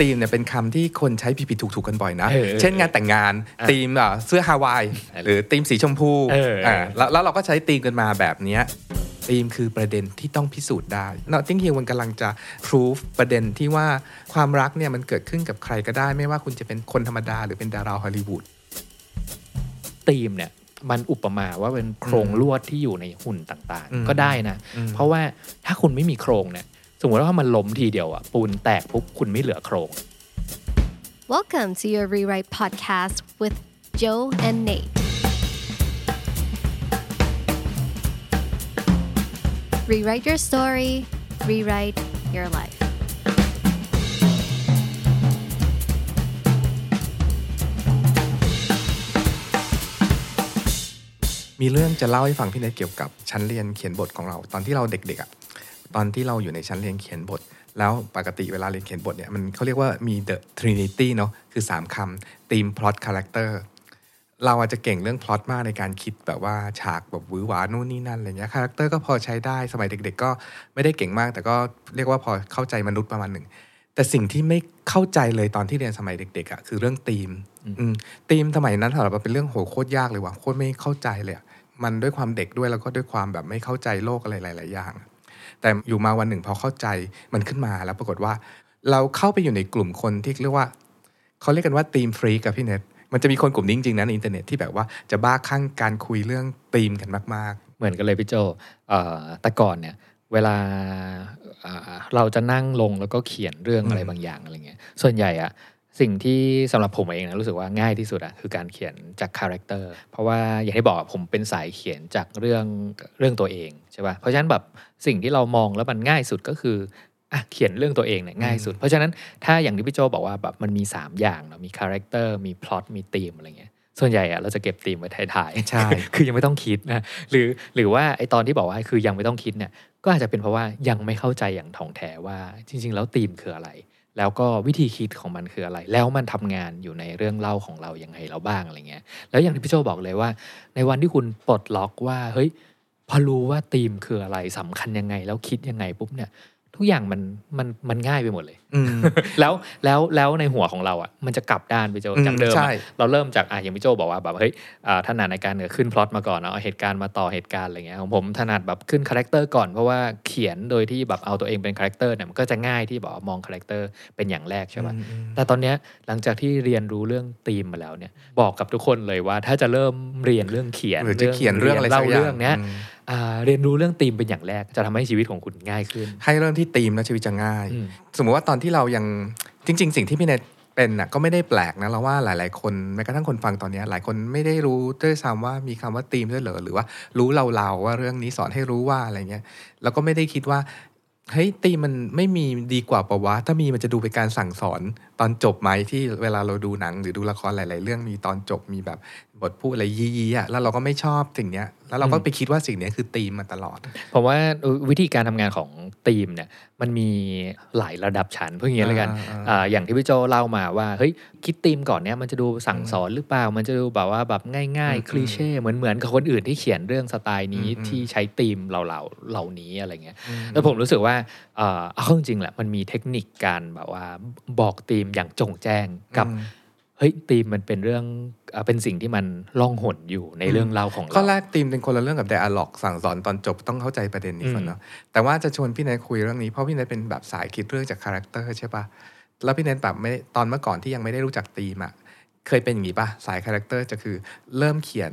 ธีมเนี่ยเป็นคำที่คนใช้ผิดๆถูกๆกันบ่อยนะเออเช่นงานแต่งงานอะธีมอะเสื้อฮาวาย หรือธีมสีชมพูเอออ่าแล้วแล้วเราก็ใช้ธีมกันมาแบบเนี้ยธีมคือประเด็นที่ต้องพิสูจน์ได้ Notting Hill มันกำลังจะ proof ประเด็นที่ว่าความรักเนี่ยมันเกิดขึ้นกับใครก็ได้ ไม่ว่าคุณจะเป็นคนธรรมดาหรือเป็นดาราฮอลลีวูดธีมเนี่ยมันอุปมาว่าเป็นโครงลวดที่อยู่ในหุ่นต่างอืมๆก็ได้นะอืมเพราะว่าถ้าคุณไม่มีโครงเนี่ยส มมติว่ามันล้มทีเดียวอะปูนแตกปุ๊บคุณไม่เหลือโครง Welcome to your Rewrite podcast with Joe and Nate. Rewrite your story, rewrite your life. มีเรื่องจะเล่าให้ฟังพี่เนทเกี่ยวกับชั้นเรียนเขียนบทของเราตอนที่เราเด็กๆอะ ตอนที่เราอยู่ในชั้นเรียนเขียนบท แล้วปกติเวลาเรียนเขียนบทเนี่ยมันเขาเรียกว่ามี the trinity เนาะคือ 3คำ theme plot character เราอาจจะเก่งเรื่องพล็อตมากในการคิดแบบว่าฉากแบบหวือหวานู่นนี่นั่นอะไรเงี้ย character ก็พอใช้ได้สมัยเด็ก ๆ ก็ไม่ได้เก่งมาก แต่ก็เรียกว่าพอเข้าใจมนุษย์ประมาณหนึ่งแต่สิ่งที่ไม่เข้าใจเลยตอนที่เรียนสมัยเด็กๆอะคือเรื่องธีมอืมธีมสมัยนั้นสำหรับเราเป็นเรื่องโหโคตรยากเลยว่ะโคตรไม่เข้าใจเลยอะมันด้วยความเด็กด้วยแล้วก็ด้วยความแบบไม่เข้าใจโลกอะไรหลาย ๆ อย่าง แต่อยู่มาวันหนึ่งพอเข้าใจมันขึ้นมาแล้วปรากฏว่า เราเข้าไปอยู่ในกลุ่มคนที่เรียกว่าเขาเรียกกันว่าทีมฟรีกับพี่เน็ตมันจะมีคนกลุ่มนี้จริงๆนะในอินเทอร์เน็ตที่แบบว่าจะบ้าคลั่งการคุยเรื่องธีมกันมาก ๆ เหมือนกันเลยพี่โจแต่ก่อนเนี่ยเวลาเราจะนั่งลงแล้วก็เขียนเรื่องอะไรบางอย่างอะไรเงี้ยส่วนใหญ่อะสิ่งที่สำหรับผมเองนะรู้สึกว่าง่ายที่สุดอะคือการเขียนจาก character เพราะว่าอย่างที่บอกผมเป็นสายเขียนจากเรื่องเรื่องตัวเอง ใช่ป่ะเพราะฉะนั้นแบบสิ่งที่เรามองแล้วมันง่ายสุดก็คืออะเขียนเรื่องตัวเองเนี่ยง่ายสุด เพราะฉะนั้นถ้าอย่างที่พี่โจบอกว่าแบบมันมี 3 อย่างเนาะมี character มีพล็อตมีธีมอะไรเงี้ยส่วนใหญ่อะเราจะเก็บธีมไว้ท้ายๆๆใช่ คือยังไม่ต้องคิดนะหรือหรือว่าไอ้ตอนที่บอกว่าคือยังไม่ต้องคิดเนี่ยก็อาจจะเป็นเพราะว่ายังไม่เข้าใจอย่างถ่องแท้ว่า จริง ๆ แล้วธีมคืออะไร แล้วก็วิธีคิดของมันคืออะไร แล้วมันทำงานอยู่ในเรื่องเล่าของเรายังไงเราบ้างอะไรเงี้ยแล้วอย่างที่พี่โจบอกเลยว่า ในวันที่คุณปลดล็อกว่าเฮ้ย พอรู้ว่าธีมคืออะไรสำคัญยังไง แล้วคิดยังไงปุ๊บเนี่ย ทุกอย่างมันมันมันง่ายไปหมดเลยอืมแล้วแล้วแล้วในหัวของเราอะมันจะกลับด้านไปโจอืมจากเดิมอะใช่เราเริ่มจากอะอย่างพี่โจบอกว่าแบบเฮ้ยอ่าถนัดในการขึ้นพล็อตมาก่อนเนาะเอาเหตุการณ์มาต่อเหตุการณ์อะไรเงี้ยของผมถนัดแบบขึ้นคาแรคเตอร์ก่อนเพราะว่าเขียนโดยที่แบบเอาตัวเองเป็นคาแรคเตอร์เนี่ยมันก็จะง่ายที่แบบว่ามองคาแรคเตอร์เป็นอย่างแรกใช่ปะแต่ตอนเนี้ยหลังจากที่เรียนรู้เรื่องธีมมาแล้วเนี่ยบอกกับทุกคนเลยว่าถ้าจะเริ่มเรียนเรื่องเขียนหรือจะเขียนเรื่องเล่าอะไรสักอย่างเรื่องเนี้ยอืมอ่า เรียนรู้เรื่องธีมเป็นอย่างแรก จะทำให้ชีวิตของคุณง่ายขึ้น ให้เริ่มที่ธีมแล้วชีวิตจะง่ายอืมสมมุติว่าตอนที่เรายังจริง ๆ สิ่งที่พี่เนทเป็นน่ะก็ไม่ได้แปลกนะเราว่าหลาย ๆ คนแม้กระทั่งคนฟังตอนเนี้ยหลายคนไม่ได้รู้ด้วยซ้ำว่ามีคำว่าธีมด้วยเหรอหรือว่ารู้เราๆว่าเรื่องนี้สอนให้รู้ว่าอะไรเงี้ยแล้วก็ไม่ได้คิดว่าเฮ้ยธีมมันไม่มีดีกว่าปะวะ ถ้ามีมันจะดูเป็นการสั่งสอนตอนจบไหมที่เวลาเราดูหนังหรือดูละครหลาย ๆ เรื่องมีตอนจบมีแบบบทพูดอะไรยีๆอะแล้วเราก็ไม่ชอบสิ่งเนี้ย แล้วเราก็ไปคิดว่าสิ่งเนี้ยคือธีมมาตลอด ผมว่าวิธีการทำงานของทีมเนี่ยมันมีหลายระดับชั้นเพื่ออย่างนี้แล้วกันอ่าอ่าอ่าอย่างที่พี่โจเล่ามาว่าเฮ้ยคิดทีมก่อนเนี่ยมันจะดูสั่งสอนหรือเปล่า มันจะดูแบบว่าแบบง่ายอืมๆคลีเช่เหมือนเหมือนกับคนอื่นที่เขียนเรื่องสไตล์นี้อืมอืมที่ใช้ทีมเหล่าๆเหล่านี้อะไรเงี้ยแล้วผมรู้สึกว่าเอ่อเอาเข้าจริงๆแหละมันมีเทคนิคการแบบว่าบอกธีมอย่างโจ่งแจ้งกับอืมเฮ้ยธีมมันเป็นเรื่องอ่าเป็นสิ่งที่มันล่องหนอยู่ในเรื่องเล่าของเราข้อแรกธีมเป็นคนละเรื่องกับ d ดอะล็อกสั่งสอนตอนจบต้องเข้าใจประเด็นนี้ก่อนเนาะแต่ว่าจะชวนพี่เนทคุยเรื่องนี้เพราะพี่เนทเป็นแบบสายคิดเรื่องจากคาแรคเตอร์ใช่ปะแล้วพี่เนทแบบไม่ตอนเมื่อก่อนที่ยังไม่ได้รู้จักธีมอะเคยเป็นอย่างนี้ปะสายคาแรคเตอร์จะคือเริ่มเขียน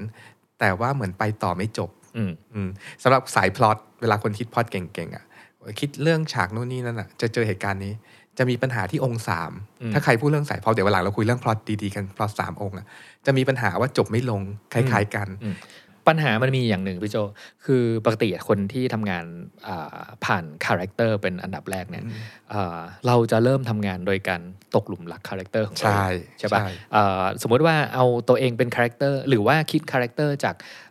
แต่ว่าเหมือนไปต่อไม่จบอืมอืมสำหรับสายพล็อตเวลาคนคิดพล็อตเก่งๆอะ คิดเรื่องฉากนู่นนี่นั่นอะจะเจอเหตุการณ์นี้ จะมีปัญหาที่องค์สามอืมถ้าใครพูดเรื่องสายพล็อตเดี๋ยววันหลังเราคุยเรื่องพล็อตดีๆกันพล็อตสามองค์อะจะมีปัญหาว่าจบไม่ลงคล้าย ๆกัน ปัญหามันมีอย่างหนึ่งพี่โจ คือปกติคนที่ทำงานอ่าผ่านคาแรคเตอร์เป็นอันดับแรกเนี่ยอ่าเราจะเริ่มทำงานโดยการตกหลุมรักคาแรคเตอร์ของเราใช่ใช่ปะใช่อ่าสมมติว่าเอาตัวเองเป็นคาแรคเตอร์หรือว่าคิดคาแรคเตอร์จากอ่า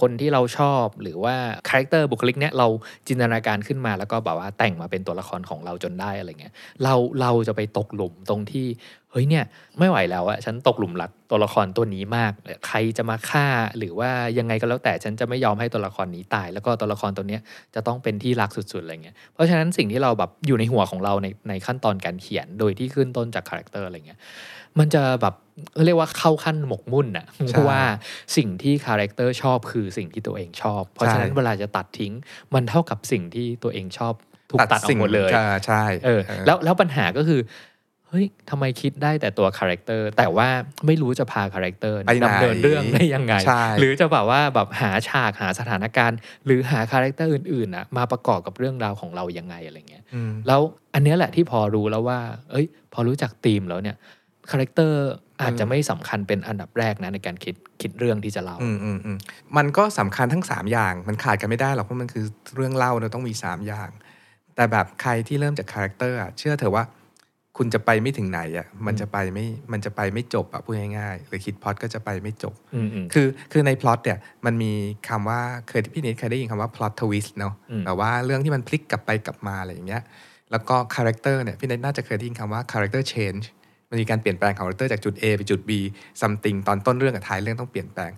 คนที่เราชอบหรือว่าคาแรคเตอร์บุคลิกเนี่ยเราจินตนาการขึ้นมาแล้วก็แบบว่าแต่งมาเป็นตัวละครของเราจนได้อะไรเงี้ยเราเราจะไปตกหลุมตรงที่เฮ้ยเนี่ยไม่ไหวแล้วอะฉันตกหลุมรักตัวละครตัวนี้มาก ใครจะมาฆ่าหรือว่ายังไงก็แล้วแต่ฉันจะไม่ยอมให้ตัวละครนี้ตาย แล้วก็ตัวละครตัวเนี้ยจะต้องเป็นที่รักสุดๆอะไรเงี้ยเพราะฉะนั้นสิ่งที่เราแบบอยู่ในหัวของเราในในขั้นตอนการเขียนโดยที่ขึ้นต้นจากคาแรคเตอร์อะไรเงี้ยมันจะแบบ เรียกว่าเข้าขั้นหมกมุ่นอะเพราะว่าสิ่งที่คาแรคเตอร์ชอบคือสิ่งที่ตัวเองชอบ เพราะฉะนั้นเวลาจะตัดทิ้งมันเท่ากับสิ่งที่ตัวเองชอบถูกตัดออกหมดเลยอ่าใช่เออเออแล้วแล้วปัญหาก็คือเฮ้ยทำไมคิดได้แต่ตัวคาแรคเตอร์แต่ว่าไม่รู้จะพาคาแรคเตอร์ไปไหนดำเนินเรื่องได้ยังไงใช่หรือจะแบบว่าแบบหาฉากหาสถานการณ์ หรือหาคาแรคเตอร์อื่นๆนะมาประกอบกับเรื่องราวของเรายังไงอะไรเงี้ยอืมแล้วอันเนี้ยแหละที่พอรู้แล้วว่า เอ้ย พอรู้จักธีมแล้วเนี่ยคาแรคเตอร์ อาจจะไม่สำคัญเป็นอันดับแรกนะในการคิดคิดเรื่องที่จะเล่าอืมอืมอืมมันก็สำคัญทั้ง 3 อย่างมันขาดกันไม่ได้หรอกเพราะมันคือเรื่องเล่าเราต้องมี 3 อย่าง แต่แบบใครที่เริ่มจากคาแรคเตอร์อะเชื่อเถอะว่า คุณจะไปไม่ถึงไหนอะมันจะไปไม่มันจะไปไม่จบอะพูดง่ายๆหรือคิดพล็อตก็จะไปไม่จบอืมอืมคือคือในพล็อตเนี่ยมันมีคำว่าเคยพี่เนทเคยได้ยินคำว่า plot twist เนาะอืมแบบว่าเรื่องที่มันพลิกกลับไปกลับมาอะไรอย่างเงี้ยแล้วก็คาแรคเตอร์เนี่ยพี่เนทน่าจะเคยได้ยินคำว่า character change มันมีการเปลี่ยนแปลงของคาแรคเตอร์จากจุด A ไปจุด B something ตอนต้นเรื่องกับท้ายเรื่องต้องเปลี่ยนแปลง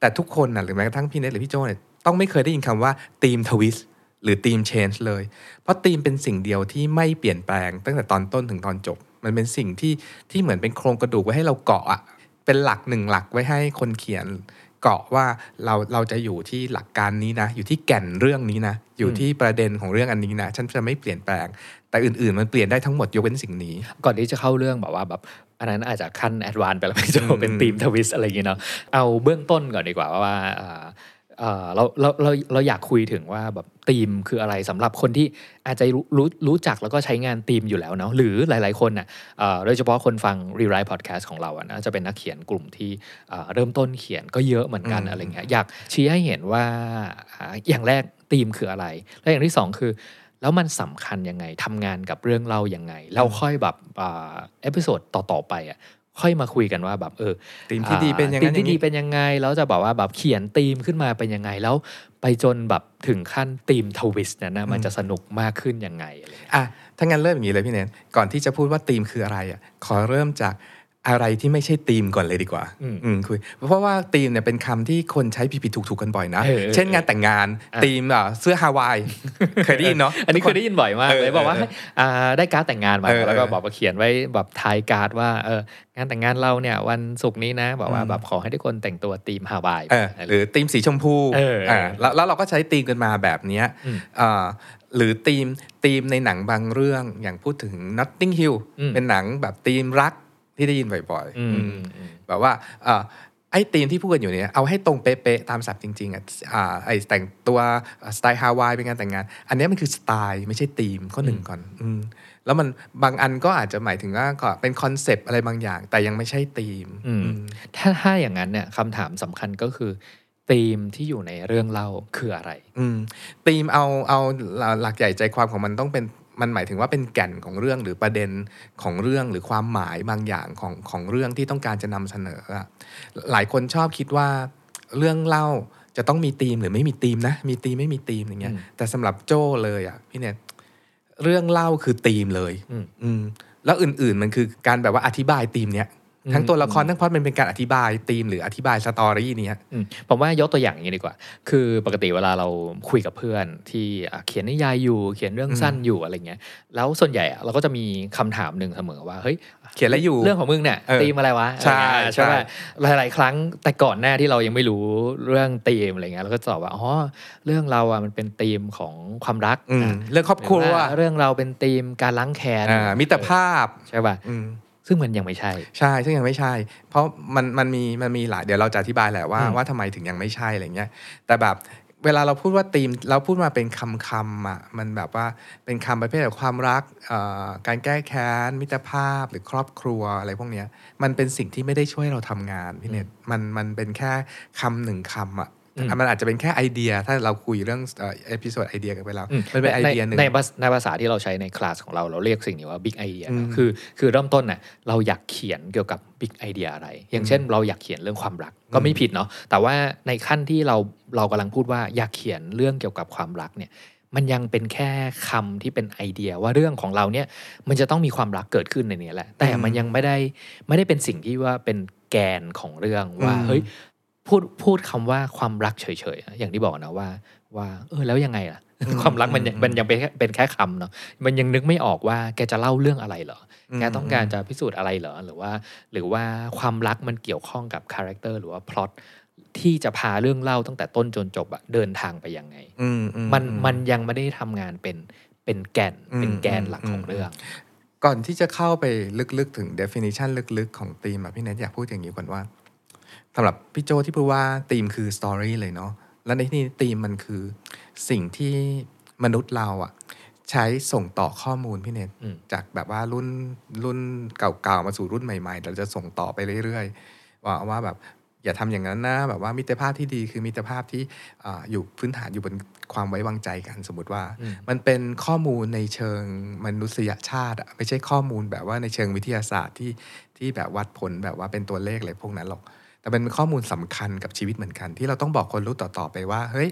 แต่ทุกคนนะหรือแม้กระทั่งพี่เนทหรือพี่โจเนี่ยต้องไม่เคยได้ยินคำว่าทีมทวิสหรือ team change เลย เพราะธีมเป็นสิ่งเดียวที่ไม่เปลี่ยนแปลงตั้งแต่ตอนต้นถึงตอนจบ มันเป็นสิ่งที่ที่เหมือนเป็นโครงกระดูกไว้ให้เราเกาะอะเป็นหลักหนึ่งหลักไว้ให้คนเขียน เกาะว่าเราเราจะอยู่ที่หลักการนี้นะ อยู่ที่แก่นเรื่องนี้นะ อยู่ที่ประเด็นของเรื่องอันนี้นะ ฉันจะไม่เปลี่ยนแปลง แต่อื่นๆ มันเปลี่ยนได้ทั้งหมดยกเว้นสิ่งนี้ ก่อนที่จะเข้าเรื่องแบบว่าแบบอันนั้นอาจจะขั้นแอดวานไปแล้วไม่จอืมเป็นทีมทวิสอะไรอย่างเงี้ยเนาะเอาเบื้องต้นก่อนดีกว่าว่าอ่าอ่า เราเราเราเราอยากคุยถึงว่าแบบทีมคืออะไรสำหรับคนที่อาจจะรู้รู้รู้จักแล้วก็ใช้งานทีมอยู่แล้วเนาะหรือหลาย ๆ คนน่ะอ่าโดยเฉพาะคนฟัง Rewrite Podcast ของเราอะนะจะเป็นนักเขียนกลุ่มที่อ่าเริ่มต้นเขียนก็เยอะเหมือนกันอืมอะไรเงี้ยอยากชี้ให้เห็นว่าอ่าอย่างแรกธีมคืออะไร และอย่างที่สองคือ แล้วมันสำคัญยังไงทำงานกับเรื่องเล่ายังไงแล้วค่อยแบบอ่า episode ต่อ ๆ ไปอะ ค่อยมาคุยกันว่าแบบเออธีมที่ดีเป็นยังไงทีมที่ดีเป็นยังไงแล้วจะบอกว่าแบบเขียนธีมขึ้นมาเป็นยังไงแล้วไปจนแบบถึงขั้น theme twist นั้นนะมันจะสนุกมากขึ้นยังไงอะไรเงี้ยอะถ้างั้นเริ่มอย่างนี้เลยพี่เนทก่อนที่จะพูดว่าธีมคืออะไรอะขอเริ่มจาก อะไรที่ไม่ใช่ธีมก่อนเลยดีกว่าอืมอืมคุยเพราะว่าธีมเนี่ยเป็นคำที่คนใช้ผิดๆถูกๆกันบ่อยนะเออเออเช่นงานแต่งงานอะธีมอะเสื้อฮาวายเคยได้ยินเนาะอันนี้เคยได้ยินบ่อยมากเออเลยบอกว่าเอออ่าได้การ์ดแต่งงานมาเออแล้วก็เออบอกว่าเขียนไว้แบบทายการ์ดว่าเอองานแต่งงานเราเนี่ยวันศุกร์นี้นะบอกว่าอืมแบบขอให้ทุกคนแต่งตัวธีมฮาวายเออหรือธีมสีชมพูเออเอออ่าแล้วแล้วเราก็ใช้ธีมกันมาแบบเนี้ยอืมอ่าหรือธีมธีมในหนังบางเรื่องอย่างพูดถึง Notting Hill อืมเป็นหนังแบบธีมรัก ที่ได้ยินบ่อยๆอืมอืมอืมแบบว่าเอ่อไอ้ธีมที่พูดกันอยู่เนี่ยเอาให้ตรงเป๊ะๆตามศัพท์จริงๆอะอ่าไอ้แต่งตัวสไตล์ฮาวายเป็นงานแต่งงาน อันเนี้ยมันคือสไตล์ไม่ใช่ธีมข้อหนึ่งก่อนอืมแล้วมันบางอันก็อาจจะหมายถึงว่าก็เป็นคอนเซปต์อะไรบางอย่าง แต่ยังไม่ใช่ธีมอืมอืมถ้าถ้าอย่างนั้นเนี่ยคำถามสำคัญก็คือธีมที่อยู่ในเรื่องเล่าคืออะไร อืมธีมเอาเอาหลักใหญ่ใจความของมันต้องเป็น มันหมายถึงว่าเป็นแก่นของเรื่องหรือประเด็นของเรื่องหรือความหมายบางอย่างของของเรื่องที่ต้องการจะนำเสนออะหลายคนชอบคิดว่าเรื่องเล่าจะต้องมีธีมหรือไม่มีธีมนะ มีธีมไม่มีธีมอย่างเงี้ยอืมแต่สำหรับโจ้เลยอะพี่เนี่ยเรื่องเล่าคือธีมเลย อืมอืมแล้วอื่นๆมันคือการแบบว่าอธิบายธีมเนี้ยอืม ทั้งตัวละครทั้งพล็อดมันเป็นการอธิบายธีมหรืออธิบายสตอรี่เนี้ยอืมผมว่ายกตัวอย่างอย่างนี้ดีกว่า คือปกติเวลาเราคุยกับเพื่อนที่อะเขียนนิยายอยู่ เขียนเรื่องอืมสั้นอยู่อะไรเงี้ยแล้วส่วนใหญ่อะเราก็จะมีคำถามหนึ่งเสมอว่าเฮ้ยเขียนอะไรอยู่เรื่องของมึงเนี่ยเออตีมอะไรวะใช่อะไรเงี้ยใช่ใช่ไหมหลาย ๆ ครั้งแต่ก่อนหน้าที่เรายังไม่รู้เรื่องตีมอะไรเงี้ยเราก็จะตอบว่าอ๋อเรื่องเราอะมันเป็นตีมของความรักอืมนะเรื่องครอบครัวหรือว่าเรื่องเราเป็นตีมการล้างแค้นอ่ามิตรภาพใช่ป่ะอืม ซึ่งมันยังไม่ใช่ ใช่ ซึ่งยังไม่ใช่ เพราะมันมันมีมันมีหลายเดี๋ยวเราจะอธิบายแหละว่าอืมว่าทำไมถึงยังไม่ใช่อะไรเงี้ยแต่แบบเวลาเราพูดว่าธีมเราพูดมาเป็นคำคำๆอะมันแบบว่าเป็นคำประเภทแบบความรักเอ่อการแก้แค้นมิตรภาพหรือครอบครัวอะไรพวกเนี้ยมันเป็นสิ่งที่ไม่ได้ช่วยเราทำงานพี่เนทมันมันเป็นแค่คำหนึ่งคำอะอื มมันอาจจะเป็นแค่ไอเดีย ถ้าเราคุยเรื่องเอ่อ episode ไอเดียกันไปแล้วอืมมันเป็นไอเดียหนึ่งในภาษในภาษาที่เราใช้ในคลาสของเราเราเรียกสิ่งนี้ว่า big idea อืมคือคือเริ่มต้นน่ะเราอยากเขียนเกี่ยวกับบิ๊กไอเดียอะไร อย่างเช่น เราอยากเขียนเรื่องความรักก็ไม่ผิดเนาะแต่ว่าในขั้นที่เราเรากำลังพูดว่าอยากเขียนเรื่องเกี่ยวกับความรักเนี่ยมันยังเป็นแค่คำที่เป็นไอเดียว่าเรื่องของเราเนี่ยมันจะต้องมีความรักเกิดขึ้นในนี้แหละ แต่มันยังไม่ได้ไม่ได้เป็นสิ่งที่ว่าเป็นแกนของเรื่องว่าอืมเฮ้ย พูดพูดคำว่าความรักเฉยๆอะอย่างที่บอกนะว่า ว่าเออแล้วยังไงล่ะ ความรักมันยังมันยังเป็นแค่เป็นแค่คำเนาะมันยังนึกไม่ออกว่าแกจะเล่าเรื่องอะไรเหรอแกต้องการจะพิสูจน์อะไรเหรอหรือว่า หรือว่าความรักมันเกี่ยวข้องกับคาแรคเตอร์หรือว่าพล็อตที่จะพาเรื่องเล่าตั้งแต่ต้นจนจบอะเดินทางไปยังไงอืมอืมันอืมันยังไม่ได้ทำงานเป็นเป็นแก่นอืมเป็นแกนหลักอืมของเรื่อง ก่อนที่จะเข้าไปลึกๆถึง definition ลึกๆ ของธีมอะพี่เนทอยากพูดอย่างนี้ก่อนว่า สำหรับพี่โจที่พูดว่าธีมคือ story เลยเนาะแล้วในที่นี้ธีมมันคือสิ่งที่มนุษย์เราอะใช้ส่งต่อข้อมูลพี่เนทอืมจากแบบว่ารุ่นรุ่นเก่าๆมาสู่รุ่นใหม่ๆเราจะส่งต่อไปเรื่อยๆ ว่าว่าแบบอย่าทำอย่างนั้นนะแบบว่ามิตรภาพที่ดีคือมิตรภาพที่อาอยู่พื้นฐานอยู่บนความไว้วางใจกันสมมติว่าอืมมันเป็นข้อมูลในเชิงมนุษยชาติอะไม่ใช่ข้อมูลแบบว่าในเชิงวิทยาศาสตร์ที่ที่แบบวัดผลแบบว่าเป็นตัวเลขอะไรพวกนั้นหรอก แต่เป็นข้อมูลสำคัญกับชีวิตเหมือนกัน ที่เราต้องบอกคนรู้ต่อๆไปว่าเฮ้ย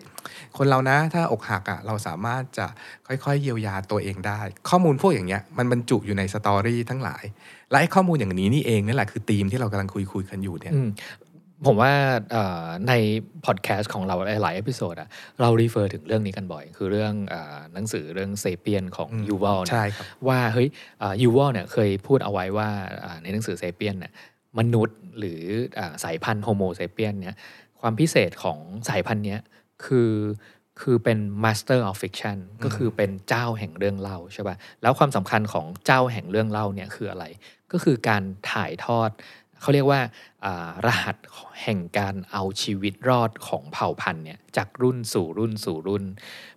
คนเรานะถ้าอกหักอะเราสามารถจะค่อยๆเยียวยาตัวเองได้ ข้อมูลพวกอย่างเงี้ยมันบรรจุอยู่ใน story ทั้งหลาย และไอ้ข้อมูลอย่างนี้นี่เองนี่แหละคือธีมที่เรากำลังคุยคุยๆกันอยู่เนี่ยอืมผมว่าเอ่อในพอดแคสต์ของเราหลายๆ episode อะเรา refer ถึงเรื่องนี้กันบ่อย คือเรื่องเออหนังสือเรื่อง Sapiens ของอืมยูวัลใช่ครับว่าเฮ้ยยูวัลเนี่ยเคยพูดเอาไว้ว่าอ่าในหนังสือเซเปียนเนี่ย มนุษย์หรืออาสายพันธุ์โฮโมเซเปียนเนี่ยความพิเศษของสายพันธุ์เนี้ยคือคือเป็น master of fiction ก็คือเป็นเจ้าแห่งเรื่องเล่าใช่ป่ะแล้วความสำคัญของเจ้าแห่งเรื่องเล่าเนี่ยคืออะไร ก็คือการถ่ายทอดเขาเรียกว่าอ่ารหัสแห่งการเอาชีวิตรอดของเผ่าพันธุ์เนี่ยจากรุ่นสู่รุ่นสู่รุ่น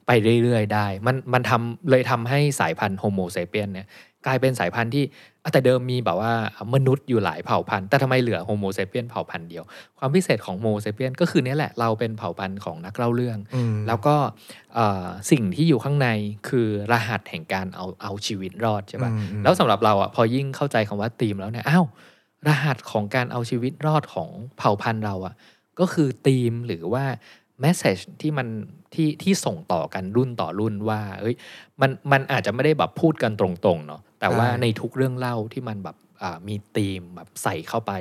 ไปเรื่อยๆ ได้ มันมันทำเลยทำให้สายพันธุ์ Homo sapiens เนี่ย กลายเป็นสายพันธุ์ที่อะแต่เดิมมีแบบว่ามนุษย์อยู่หลายเผ่าพันธุ์ แต่ทำไมเหลือ Homo sapiens เผ่าพันธุ์เดียว ความพิเศษของ Homo sapiens ก็คือเนี่ยแหละเราเป็นเผ่าพันธุ์ของนักเล่าเรื่องอืมแล้วก็เอ่อสิ่งที่อยู่ข้างในคือรหัสแห่งการเอาเอาชีวิตรอดใช่ปะอืมอืมแล้วสำหรับเราอะพอยิ่งเข้าใจคำว่าธีมแล้วเนี่ยอ้าวรหัสของการเอาชีวิตรอดของเผ่าพันธุ์เราอะก็คือธีมหรือว่า message ที่มันที่ที่ส่งต่อกันรุ่นต่อรุ่นว่าเอ้ยมันมันอาจจะไม่ได้แบบพูดกันตรงๆเนาะ แต่ว่าใช่ในทุกเรื่องเล่าที่มันแบบอ่ามีธีมแบบใส่เข้าไป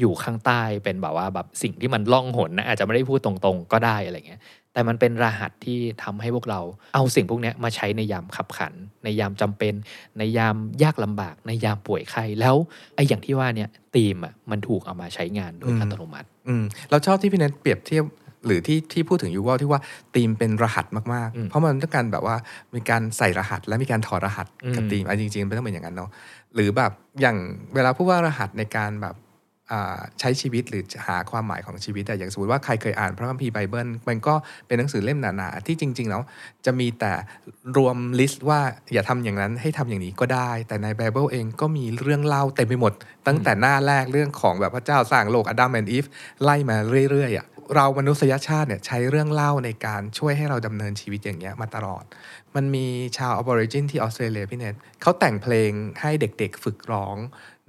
อยู่ข้างใต้เป็นแบบว่าแบบสิ่งที่มันล่องหนนะอาจจะไม่ได้พูดตรงๆ ก็ได้อะไรเงี้ยแต่มันเป็นรหัสที่ทำให้พวกเราเอาสิ่งพวกเนี้ยมาใช้ในยามขับขัน ในยามจำเป็น ในยามยากลำบาก ในยามป่วยไข้แล้วไอ้อย่างที่ว่าเนี่ยธีมอะมันถูกเอามาใช้งานโดยอืมอัตโนมัติ อืมเราชอบที่พี่เนทเปรียบเทียบ หรือที่ที่พูดถึงยูว่าที่ว่าธีมเป็นรหัสมากอืมๆเพราะมันต้องการแบบว่ามีการใส่รหัส และมีการถอดรหัสกับอืมธีมอันจริงๆมันต้องเป็นอย่างนั้นเนาะหรือแบบอย่างเวลาพูดว่ารหัสในการแบบอ่าใช้ชีวิตหรือหาความหมายของชีวิตแต่อย่างสมมติว่าใครเคยอ่านพระคัมภีร์ไบเบิลมันก็เป็นหนังสือเล่มหนาๆที่จริง ๆ แล้วจะมีแต่รวม list ว่าอย่าทำอย่างนั้นให้ทำอย่างนี้ก็ได้ แต่ในไบเบิลเองก็มีเรื่องเล่าเต็มไปหมด ตั้งแต่หน้าแรกเรื่องของแบบพระเจ้าสร้างโลก Adam and Eve ไล่มาเรื่อยๆอะ เรามนุษยชาติเนี่ยใช้เรื่องเล่าในการช่วยให้เราดำเนินชีวิตอย่างเงี้ยมาตลอด มันมีชาว Aborigine ที่ออสเตรเลียพี่เนทเขาแต่งเพลงให้เด็กๆฝึกร้อง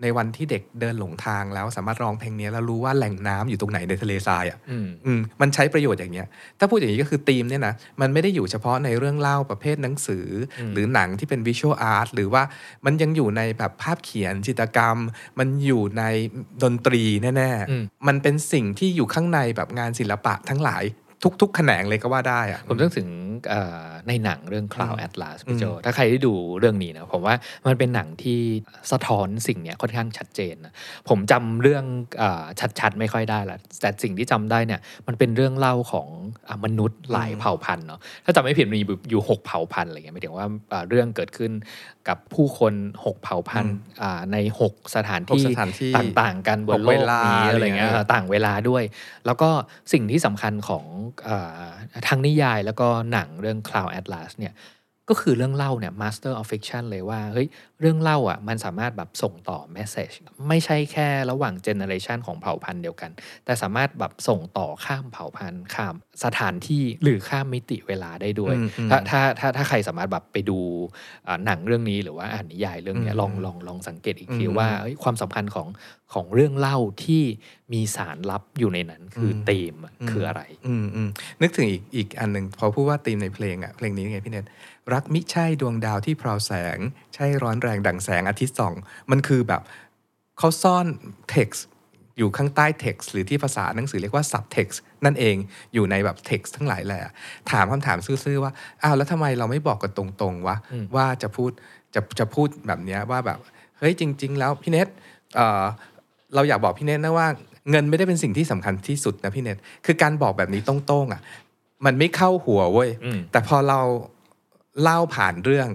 ในวันที่เด็กเดินหลงทางแล้วสามารถร้องเพลงนี้แล้วรู้ว่าแหล่งน้ำอยู่ตรงไหนในทะเลทรายอะอืมอืมมันใช้ประโยชน์อย่างเงี้ย ถ้าพูดอย่างนี้ก็คือธีมเนี่ยนะมันไม่ได้อยู่เฉพาะในเรื่องเล่าประเภทหนังสืออมหรือหนังที่เป็นวิชวลอาร์ตหรือว่ามันยังอยู่ในแบบภาพเขียนจิตรกรรม มันอยู่ในดนตรีแน่อืมๆมันเป็นสิ่งที่อยู่ข้างในแบบงานศิลปะทั้งหลาย ทุกๆแขนงเลยก็ว่าได้อะผมนึกถึงเอ่อในหนังเรื่อง Cloud อืม Atlas พี่โจอืมถ้าใครได้ดูเรื่องนี้นะผมว่ามันเป็นหนังที่สะท้อนสิ่งเนี้ยค่อนข้างชัดเจนนะผมจำเรื่องเออชัดๆ ไม่ค่อยได้ละแต่สิ่งที่จำได้เนี่ยมันเป็นเรื่องเล่าของอะมนุษย์หลายเผ่าพันธุ์เนาะถ้าจำไม่ผิดมีอยู่หกเผ่าพันธุ์อะไรเงี้ยหมายถึงว่าอ่าเรื่องเกิดขึ้น กับผู้คนหกเผ่าพันธุ์อ่าในหกสถานพวกที่สถานที่ต่างๆ กันบนหกโลเวกลานี้อะไรเงี้ยอะไรเงี้ยต่างเวลาด้วย แล้วก็สิ่งที่สำคัญของอาทั้งนิยายแล้วก็หนังเรื่อง Cloud Atlas เนี่ย ก็คือเรื่องเล่าเนี่ย Master of Fiction เลยว่าเฮ้ยเรื่องเล่าอะมันสามารถแบบส่งต่อ message ไม่ใช่แค่ระหว่างเจเนอเรชันของเผ่าพันธุ์เดียวกัน แต่สามารถแบบส่งต่อข้ามเผ่าพันธุ์ข้ามสถานที่หรือข้ามมิติเวลาได้ด้วยอืมอืมถ้าถ้าถ้าถ้าใครสามารถแบบไปดูอ่าหนังเรื่องนี้หรือว่าอ่านนิยายเรื่องเนี้ยอืมลองลองลองสังเกตอีกทีอืมว่าเอ้ยความสำคัญของของเรื่องเล่าที่มีสารลับอยู่ในนั้นคืออมธีมอะคืออะไรอืมอืมนึกถึงอีกอีกอันหนึ่งพอพูดว่าธีมในเพลงอะเพลงนี้ไงพี่เนต รักมิใช่ดวงดาวที่พราวแสง ใช่ร้อนแรงดั่งแสงอาทิตย์ส่อง มันคือแบบเขาซ่อน text อยู่ข้างใต้ text หรือที่ภาษาหนังสือเรียกว่า subtext นั่นเองอยู่ในแบบ text ทั้งหลายแหละถามคำถามซื่อๆว่าอ้าวแล้วทำไมเราไม่บอกกันตรงๆวะอืมว่าจะพูดจะจะพูดแบบเนี้ยว่าแบบเฮ้ยจริง ๆ แล้วพี่เนตเอ่อเราอยากบอกพี่เนทนะว่าเงินไม่ได้เป็นสิ่งที่สำคัญที่สุดนะพี่เนทคือการบอกแบบนี้ตรงๆอะ มันไม่เข้าหัวเว้ยอืมแต่พอเรา เล่าผ่านเรื่อง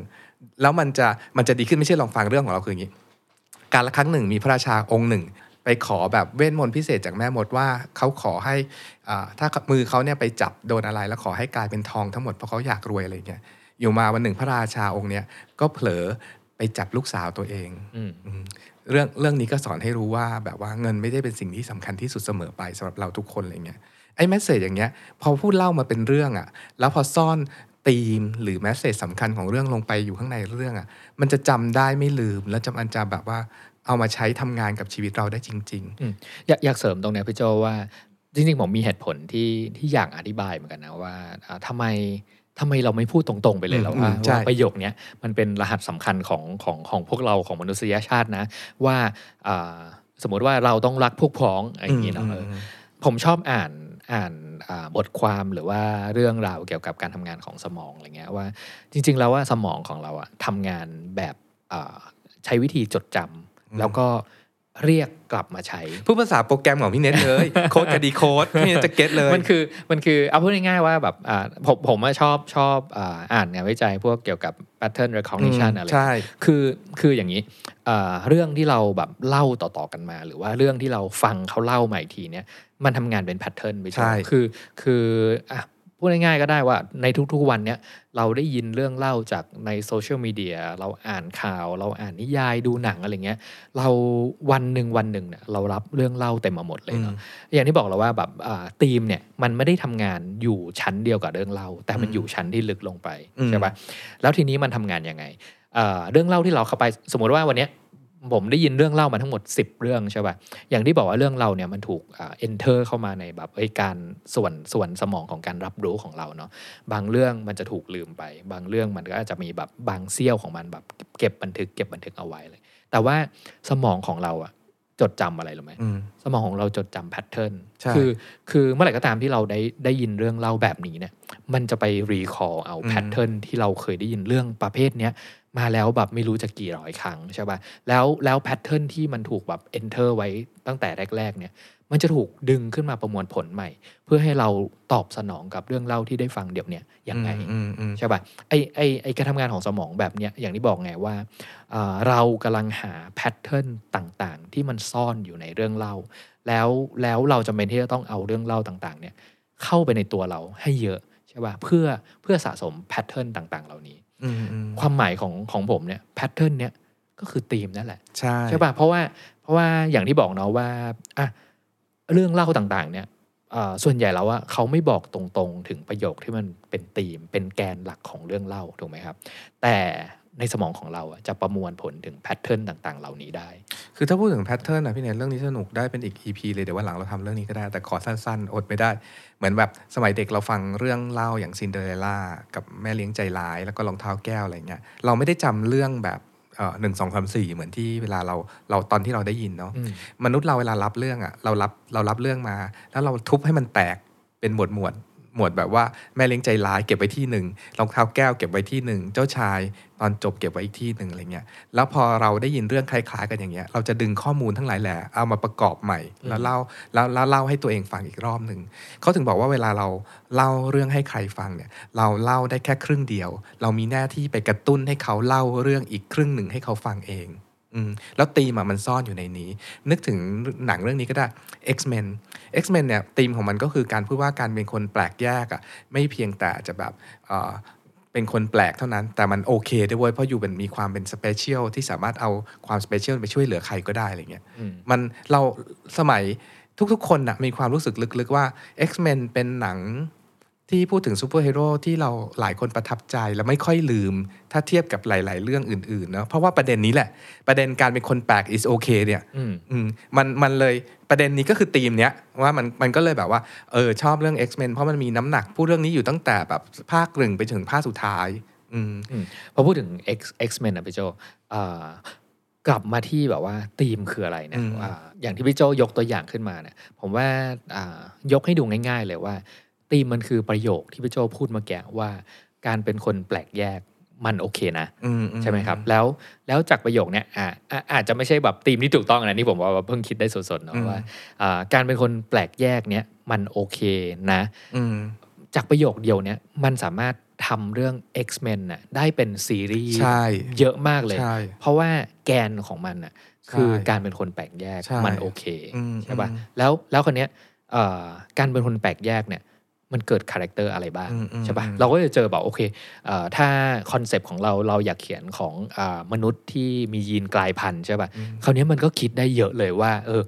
แล้วมันจะมันจะดีขึ้นไม่ใช่ลองฟังเรื่องของเราคืออย่างนี้ การละครั้งหนึ่งมีพระราชาองค์หนึ่ง ไปขอแบบเวทมนต์พิเศษจากแม่มดว่าเขาขอให้อ่าถ้ามือเขาเนี่ยไปจับโดนอะไร แล้วขอให้กลายเป็นทองทั้งหมดเพราะเขาอยากรวยอะไรเงี้ยอยู่มาวันหนึ่งพระราชาองค์เนี้ยก็เผลอไปจับลูกสาวตัวเองอืมอืมเรื่องเรื่องนี้ก็สอนให้รู้ว่าแบบว่าเงินไม่ได้เป็นสิ่งที่สำคัญที่สุดเสมอไปสำหรับเราทุกคนอะไรเงี้ยไอ้แมสเซจอย่างเงี้ยพอพูดเล่ามาเป็นเรื่องอะ่ะ แล้วพอซ่อน ธีมหรือแมสเซจสำคัญของเรื่องลงไปอยู่ข้างในเรื่องอะ่ะมันจะจำได้ไม่ลืม แล้วจะมันจะแบบว่าเอามาใช้ทำงานกับชีวิตเราได้จริงอืมอยากอยากเสริมตรงเนี้ยพี่โจว่าจริงๆผมมีเหตุผลที่ที่อยากอธิบายเหมือนกันนะว่าอ่าทำไมทำไมเราไม่พูดตรงๆไปเลยอืมแล้วว่าอืมใช่ว่าประโยคเนี้ยมันเป็นรหัสสำคัญของของของพวกเราของมนุษยชาตินะ ว่าอ่าสมมติว่าเราต้องรักพวกพ้องอะไรอย่างนี้เนาะเอออผมชอบอ่านอ่านอ่า บทความหรือว่าเรื่องราวเกี่ยวกับการทำงานของสมองอะไรเงี้ยว่า จริง ๆ แล้วว่าสมองของเราอะทำงานแบบอ่าใช้วิธีจดจำแล้วก็ เรียกกลับมาใช้ๆพูดภาษาโปรแกรมของพี่เน็ตเลยโค้ดกับ decode พี่เน็ตจะ get เลยมันคือมันคือเอาพูดง่ายๆว่าแบบอ่าผมผมอะชอบชอบอ่าอ่านงานวิจัยพวกเกี่ยวกับ pattern recognition อะไรใช่คือคืออย่างนี้อ่าเรื่องที่เราแบบเล่าต่อๆกันมา หรือว่าเรื่องที่เราฟังเขาเล่าใหม่ทีเนี้ยมันทำงานเป็นแพทเทิร์นไปใช่คือคืออะ พูดง่ายๆก็ได้ว่าในทุกๆวันเนี้ยเราได้ยินเรื่องเล่าจากในโซเชียลมีเดียเราอ่านข่าว เราอ่านนิยายดูหนังอะไรเงี้ยเราวันหนึ่งวันหนึ่งเนี่ยเรารับเรื่องเล่าเต็มมาหมดเลยเนาะอย่างที่บอกเราว่าแบบอ่าธีมเนี่ยมันไม่ได้ทำงานอยู่ชั้นเดียวกับเรื่องเล่า แต่มันอืมอยู่ชั้นที่ลึกลงไปอืมใช่ปะแล้วทีนี้มันทำงานยังไงอ่าเรื่องเล่าที่เราเข้าไปสมมติว่าวันเนี้ย ผมได้ยินเรื่องเล่ามาทั้งหมด 10 เรื่องใช่ปะอย่างที่บอกว่าเรื่องเราเนี่ยมันถูกอ่า enter เข้ามาในแบบไอ้การส่วนส่วนสมองของการรับรู้ของเราเนาะ บางเรื่องมันจะถูกลืมไป บางเรื่องมันก็อาจจะมีแบบบางเสี้ยวของมันแบบเก็บบันทึกเก็บบันทึกเอาไว้เลย แต่ว่าสมองของเราอะจดจำอะไรรู้ไหมอืมสมองของเราจดจำแพทเทิร์นใช่คือคือเมื่อไหร่ก็ตามที่เราได้ได้ยินเรื่องเล่าแบบนี้เนี่ยมันจะไป recall เอาอืม pattern ที่เราเคยได้ยินเรื่องประเภทเนี้ย มาแล้วแบบไม่รู้จะกี่ร้อยครั้งใช่ป่ะแล้วแล้ว pattern ที่มันถูกแบบ enter ไว้ตั้งแต่แรก ๆ เนี่ย มันจะถูกดึงขึ้นมาประมวลผลใหม่ เพื่อให้เราตอบสนองกับเรื่องเล่าที่ได้ฟังเดี๋ยวเนี้ยยังไงอืมอืมใช่ป่ะไอไอไอการทำงานของสมองแบบเนี้ยอย่างที่บอกไงว่าเอ่อเรากำลังหา patternต่างๆ ที่มันซ่อนอยู่ในเรื่องเล่า แล้วแล้วเราจำเป็นที่จะต้องเอาเรื่องเล่าต่างๆ เนี่ยเข้าไปในตัวเราให้เยอะใช่ป่ะเพื่อเพื่อสะสมแพทเทิร์นต่าง ๆ เหล่านี้อืมอืม ความหมายของของผมเนี่ยแพทเทิร์นเนี่ยก็คือธีมนั่นแหละ ใช่ใช่ป่ะเพราะว่าเพราะว่าอย่างที่บอกเนาะว่าอะเรื่องเล่าต่างๆ เนี่ยเอ่อส่วนใหญ่แล้วว่าเขาไม่บอกตรงๆ ถึงประโยคที่มันเป็นธีมเป็นแกนหลักของเรื่องเล่าถูกไหมครับ แต่ ในสมองของเราอะจะประมวลผลถึง pattern ต่าง ๆ เหล่านี้ได้ คือถ้าพูดถึง pattern นะพี่เนทเรื่องนี้สนุกได้เป็นอีก EP เลยเดี๋ยววันหลังเราทำเรื่องนี้ก็ได้ แต่ขอสั้น ๆ อดไม่ได้ เหมือนแบบสมัยเด็กเราฟังเรื่องเล่าอย่างซินเดอเรลล่ากับแม่เลี้ยงใจร้ายแล้วก็รองเท้าแก้วอะไรเงี้ยเราไม่ได้จำเรื่องแบบหนึ่งสองสามสี่เหมือนที่เวลาเราเราตอนที่เราได้ยินเนาะอืมมนุษย์เราเวลารับเรื่องอะเรารับเรารับเรื่องมา แล้วเราทุบให้มันแตกเป็นหมวดหมวด หมวดแบบว่าแม่เลี้ยงใจร้ายเก็บไว้ที่หนึ่งรองเท้าแก้วเก็บไว้ที่หนึ่งเจ้าชายตอนจบเก็บไว้อีกที่หนึ่งอะไรเงี้ยแล้วพอเราได้ยินเรื่องคล้ายๆ กันอย่างเงี้ยเราจะดึงข้อมูลทั้งหลายแหละเอามาประกอบใหม่ แล้วเล่าแล้วแล้วเล่าให้ตัวเองฟังอีกรอบหนึ่งเขาถึงบอกว่าเวลาเราเล่าเรื่องให้ใครฟังเนี่ยเราเล่าได้แค่ครึ่งเดียว เรามีหน้าที่ไปกระตุ้นให้เขาเล่าเรื่องอีกครึ่งหนึ่งให้เขาฟังเอง แล้วธีมอะมันซ่อนอยู่ในนี้ นึกถึงหนังเรื่องนี้ก็ได้ X-Men X-Men เนี่ยธีมของมันก็คือการพูดว่าการเป็นคนแปลกแยกอะไม่เพียงแต่จะแบบเอ่อเป็นคนแปลกเท่านั้น แต่มันโอเคด้วยเว้ยเพราะอยู่เป็นมีความเป็น special ที่สามารถเอาความ special ไปช่วยเหลือใครก็ได้อะไรเงี้ยอืมมันเราสมัยทุกๆ คนนะมีความรู้สึกลึกๆว่า X-Men เป็นหนัง ที่พูดถึงซูเปอร์ฮีโร่ที่เราหลายคนประทับใจและไม่ค่อยลืม ถ้าเทียบกับหลาย ๆ เรื่องอื่นๆเนาะเพราะว่าประเด็นนี้แหละ ประเด็นการเป็นคนแปลก is okay เนี่ยอืมอืมมันมันเลยประเด็นนี้ก็คือธีมเนี้ยว่ามันมันก็เลยแบบว่าเออชอบเรื่อง X-Men เพราะมันมีน้ำหนักพูดเรื่องนี้อยู่ตั้งแต่แบบภาคหนึ่งไปถึงภาคสุดท้ายอืมอืมพอพูดถึง X X Men อะพี่โจอ่ากลับมาที่แบบว่าธีมคืออะไรเนี่ยอืมอ่าอย่างที่พี่โจยกตัวอย่างขึ้นมาเนี่ยผมว่าอ่ายกให้ดูง่าย ๆ เลยว่า ธีมมันคือประโยคที่พี่โจพูดเมื่อกี้ว่าการเป็นคนแปลกแยกมันโอเคนะอือืใช่ไหมครับ แล้วแล้วจากประโยคเนี้ยอ่าอ่าอาจจะไม่ใช่แบบธีมที่ถูกต้องนะนี่ผมว่าเพิ่งคิดได้สดๆเนาะว่าอ่าการเป็นคนแปลกแยกเนี้ยมันโอเคนะอืมจากประโยคเดียวเนี้ยมันสามารถทำเรื่อง X-Men น่ะได้เป็นซีรีส์ใช่เยอะมากเลยใช่เพราะว่าแกนของมันน่ะคือใช่การเป็นคนแปลกแยกใช่มันโอเคอืมใช่ป่ะอืมแล้วแล้วคนเนี้ยเอ่อการเป็นคนแปลกแยกเนี่ย มันเกิด character อะไรบ้างอืมอืมใช่ป่ะอืมเราก็จะเจอแบบโอเคเอ่อถ้า concept ของเราเราอยากเขียนของอามนุษย์ที่มียีนกลายพันธุ์ใช่ป่ะคราวเนี้ยมันก็คิดได้เยอะเลยว่า เออ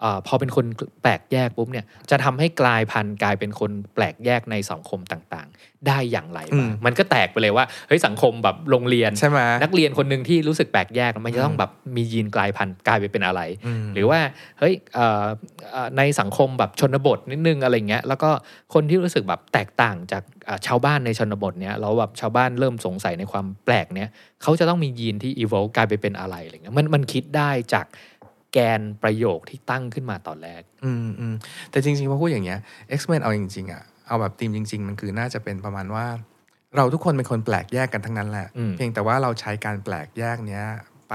เออพอเป็นคนแปลกแยกปุ๊บเนี่ยจะทำให้กลายพันธุ์กลายเป็นคนแปลกแยกในสังคมต่างๆ ได้อย่างไรบ้างอืมมันก็แตกไปเลยว่าเฮ้ยสังคมแบบโรงเรียนใช่ไหมนักเรียนคนหนึ่งที่รู้สึกแปลกแยกมันจะต้องแบบมียีนกลายพันธุ์กลายไปเป็นอะไรอืมหรือว่าเฮ้ยเอ่อเอ่อในสังคมแบบชนบทนิดนึงอะไรเงี้ยแล้วก็คนที่รู้สึกแบบแตกต่างจากเอ่อชาวบ้านในชนบทเนี้ยแล้วแบบชาวบ้านเริ่มสงสัยในความแปลกเนี้ยเขาจะต้องมียีนที่ evolve กลายไปเป็นอะไรอะไรเงี้ยมันมันคิดได้จากแกนประโยคที่ตั้งขึ้นมาตอนแรก อืมอืมแต่จริงๆพอพูดอย่างเงี้ย X-Men เอาจริงๆอะ เอาแบบธีมจริง ๆ มันคือน่าจะเป็นประมาณว่า เราทุกคนเป็นคนแปลกแยกกันทั้งนั้นแหละอืมเพียงแต่ว่าเราใช้การแปลกแยกเนี้ยไป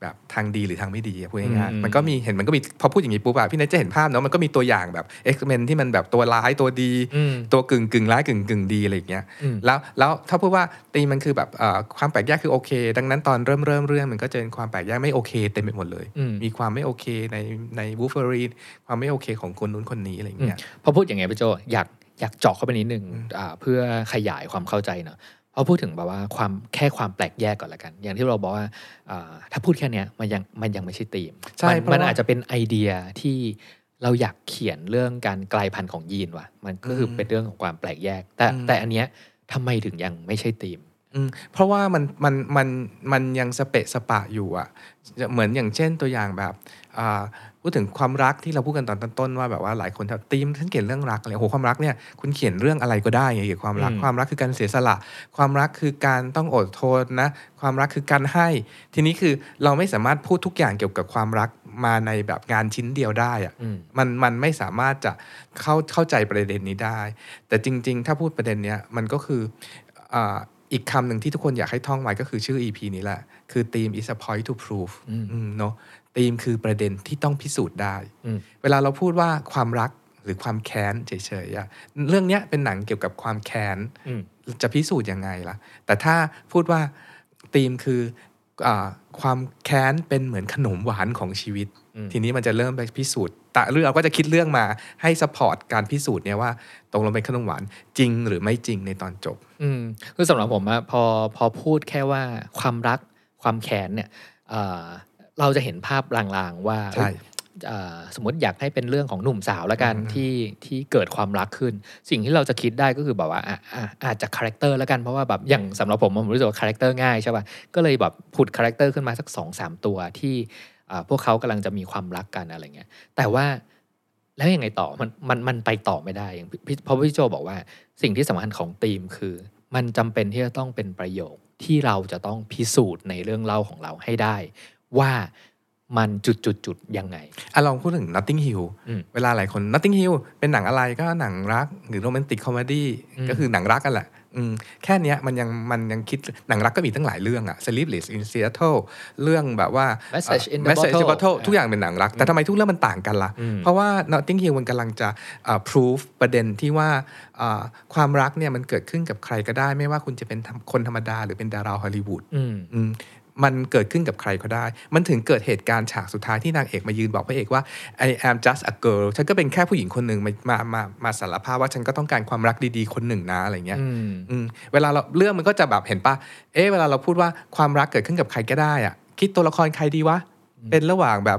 แบบทางดีหรือทางไม่ดีอะพูดง่ายอืมๆมันก็มีเห็นมันก็มีพอพูดอย่างนี้ปุ๊บอะพี่เนทจะเห็นภาพเนาะมันก็มีตัวอย่างแบบ X-Men ที่มันแบบตัวร้ายตัวดีอืมตัวกึ่งกึ่งร้ายกึ่งกึ่งดีอะไรอย่างเงี้ยอืมแล้วแล้วถ้าพูดว่าตีมมันคือแบบเอ่อความแปลกแยกคือโอเค ดังนั้นตอนเริ่มเริ่มเรื่องมันก็จะเป็นความแปลกแยกไม่โอเคเต็มไปหมดเลยอืมมีความไม่โอเคในในวูฟเฟอรีนความไม่โอเคของคนนู้นคนนี้อะไรอย่างเงี้ยพอพูดอย่างไงพี่โจอยาก อยากเจาะเข้าไปนิดนึงอ่าเพื่อขยายความเข้าใจเนาะพอพูดถึงแบบว่าความแค่ความแปลกแยกก่อนละกัน อย่างที่เราบอกว่าอ่าถ้าพูดแค่เนี้ยมันยังมันยังไม่ใช่ธีมใช่มันเพราะมันว่าอาจจะเป็นไอเดียที่เราอยากเขียนเรื่องการกลายพันธุ์ของยีนว่ะมันก็คืออมเป็นเรื่องของความแปลกแยก แต่อืมแต่อันเนี้ยทำไมถึงยังไม่ใช่ธีมอืม เพราะว่ามันมันมันมันยังสเปะสปะอยู่อะเหมือนอย่างเช่นตัวอย่างแบบอ่าพูดถึงความรักที่เราพูดกันตอนต้นๆว่าแบบว่าหลายคนแบบตีมฉันเขียนเรื่องรักอะไรโอ้โหความรักเนี่ยคุณเขียนเรื่องอะไรก็ได้ไงเกี่ยวกับความรักอืมความรักคือการเสียสละ ความรักคือการต้องอดทนนะความรักคือการให้ ทีนี้คือเราไม่สามารถพูดทุกอย่างเกี่ยวกับความรักมาในแบบงานชิ้นเดียวได้อะอืมมันมันไม่สามารถจะเข้าเข้าใจประเด็นนี้ได้ แต่จริง ๆ ถ้าพูดประเด็นเนี้ยมันก็คือ อาอีกคำหนึ่งที่ทุกคนอยากให้ท่องไว้ก็คือชื่อ EP นี้แหละ คือ theme is a point to prove อืมอืมเนาะ theme คือประเด็นที่ต้องพิสูจน์ได้อืมเวลาเราพูดว่าความรักหรือความแค้นเฉยๆอะเรื่องเนี้ยเป็นหนังเกี่ยวกับความแค้นอืมจะพิสูจน์ยังไงล่ะ แต่ถ้าพูดว่าธีมคืออาความแค้นเป็นเหมือนขนมหวานของชีวิตอืมทีนี้มันจะเริ่มไปพิสูจน์แต่เรื่องเราก็จะคิดเรื่องมาให้สปอร์ตการพิสูจน์เนี่ยว่าตรงลงเป็นขนมหวานจริงหรือไม่จริงในตอนจบ อืมคือสำหรับผมอะพอพอพูดแค่ว่าความรักความแค้นเนี่ยเอ่อเราจะเห็นภาพลางๆว่าใช่เอ่อสมมติอยากให้เป็นเรื่องของหนุ่มสาวแล้วกันอืมที่ที่เกิดความรักขึ้น สิ่งที่เราจะคิดได้ก็คือแบบว่าอะอะอาจจะ character แล้วกันเพราะว่าแบบอย่างสำหรับผมผมรู้สึกว่า character ง่ายใช่ป่ะก็เลยแบบผุด character ขึ้นมาสักสองสามตัวที่อ่าพวกเขากำลังจะมีความรักกันอะไรเงี้ยแต่ว่าแล้วยังไงต่อมันมันมันไปต่อไม่ได้อย่างพี่เพราะพี่โจบอกว่าสิ่งที่สำคัญของธีมคือ มันจำเป็นที่จะต้องเป็นประโยคที่เราจะต้องพิสูจน์ในเรื่องเล่าของเราให้ได้ ว่ามันจุดจุดจุดๆๆยังไงอะลองพูดถึง Notting Hill อืมเวลาหลายคน Notting Hill เป็นหนังอะไรก็หนังรักหรือโรแมนติกคอมเมดี้อืมก็คือหนังรักกันแหละอืม แค่เนี้ยมันยังมันยังคิดหนังรักก็มีตั้งหลายเรื่องอะ Sleepless in Seattle เรื่องแบบว่า Message in the Message in the Bottle Bottle ทุกอย่างเป็นหนังรัก แต่ทำไมทุกเรื่องมันต่างกันล่ะอืมเพราะว่า Notting Hill มันกำลังจะอ่า proof ประเด็นที่ว่าอ่าความรักเนี่ยมันเกิดขึ้นกับใครก็ได้ ไม่ว่าคุณจะเป็นคนธรรมดาหรือเป็นดาราฮอลลีวูดอื มอืมมันเกิดขึ้นกับใครก็ได้ มันถึงเกิดเหตุการณ์ฉากสุดท้ายที่นางเอกมายืนบอกพระเอกว่า I am just a girl ฉันก็เป็นแค่ผู้หญิงคนหนึ่งมามามามาสารภาพว่าฉันก็ต้องการความรักดีๆคนหนึ่งนะอะไรเงี้ยอืมอืมเวลาเราเรื่องมันก็จะแบบเห็นปะเอ๊ะเวลาเราพูดว่าความรักเกิดขึ้นกับใครก็ได้อะคิดตัวละครใครดีวะ เป็นระหว่างแบบ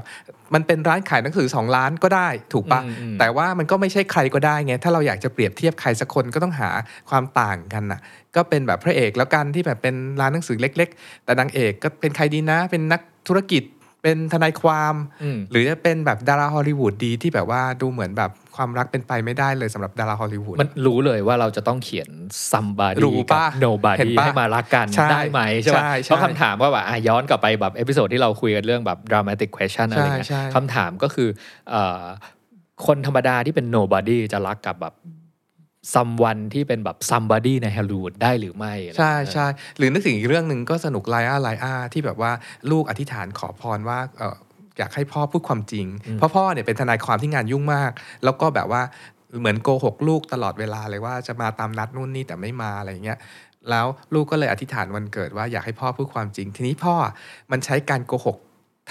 มันเป็นร้านขายหนังสือสองล้านก็ได้ถูกปะอืมอืมแต่ว่ามันก็ไม่ใช่ใครก็ได้ไงถ้าเราอยากจะเปรียบเทียบใครสักคนก็ต้องหาความต่างกันน่ะ ก็เป็นแบบพระเอกแล้วกันที่แบบเป็นร้านหนังสือเล็ก ๆ แต่นางเอกก็เป็นใครดีนะ เป็นนักธุรกิจ เป็นทนายความอืมหรือจะเป็นแบบดาราฮอลลีวูดดีที่แบบว่าดูเหมือนแบบความรักเป็นไปไม่ได้เลยสำหรับดาราฮอลลีวูดมันรู้เลยว่าเราจะต้องเขียน somebody รู้กับปะ nobody เห็นปะให้มารักกันใช่ได้ไหมใช่ปะใช่ใช่เพราะคำถามว่าแบบอะย้อนกลับไปแบบ episode ที่เราคุยกันเรื่องแบบ dramatic question อะไรเงี้ยใช่ใช่คำถามก็คือเอ่อคนธรรมดาที่เป็น nobody จะรักกับแบบ someone ที่เป็นแบบ somebody ในฮอลลีวูดได้หรือไม่อะไรใช่เงี้ยใช่หรือนึกถึงอีกเรื่องหนึ่งก็สนุกไลอาไลอาที่แบบว่าลูกอธิษฐานขอพรว่าเอออยากให้พ่อพูดความจริง เพราะพ่อเนี่ยเป็นทนายความที่งานยุ่งมาก แล้วก็แบบว่าเหมือนโกหกลูกตลอดเวลาเลยว่าจะมาตามนัดนู่นนี่แต่ไม่มาอะไรอย่างเงี้ยแล้วลูกก็เลยอธิษฐานวันเกิดว่าอยากให้พ่อพูดความจริง ทีนี้พ่อมันใช้การโกหก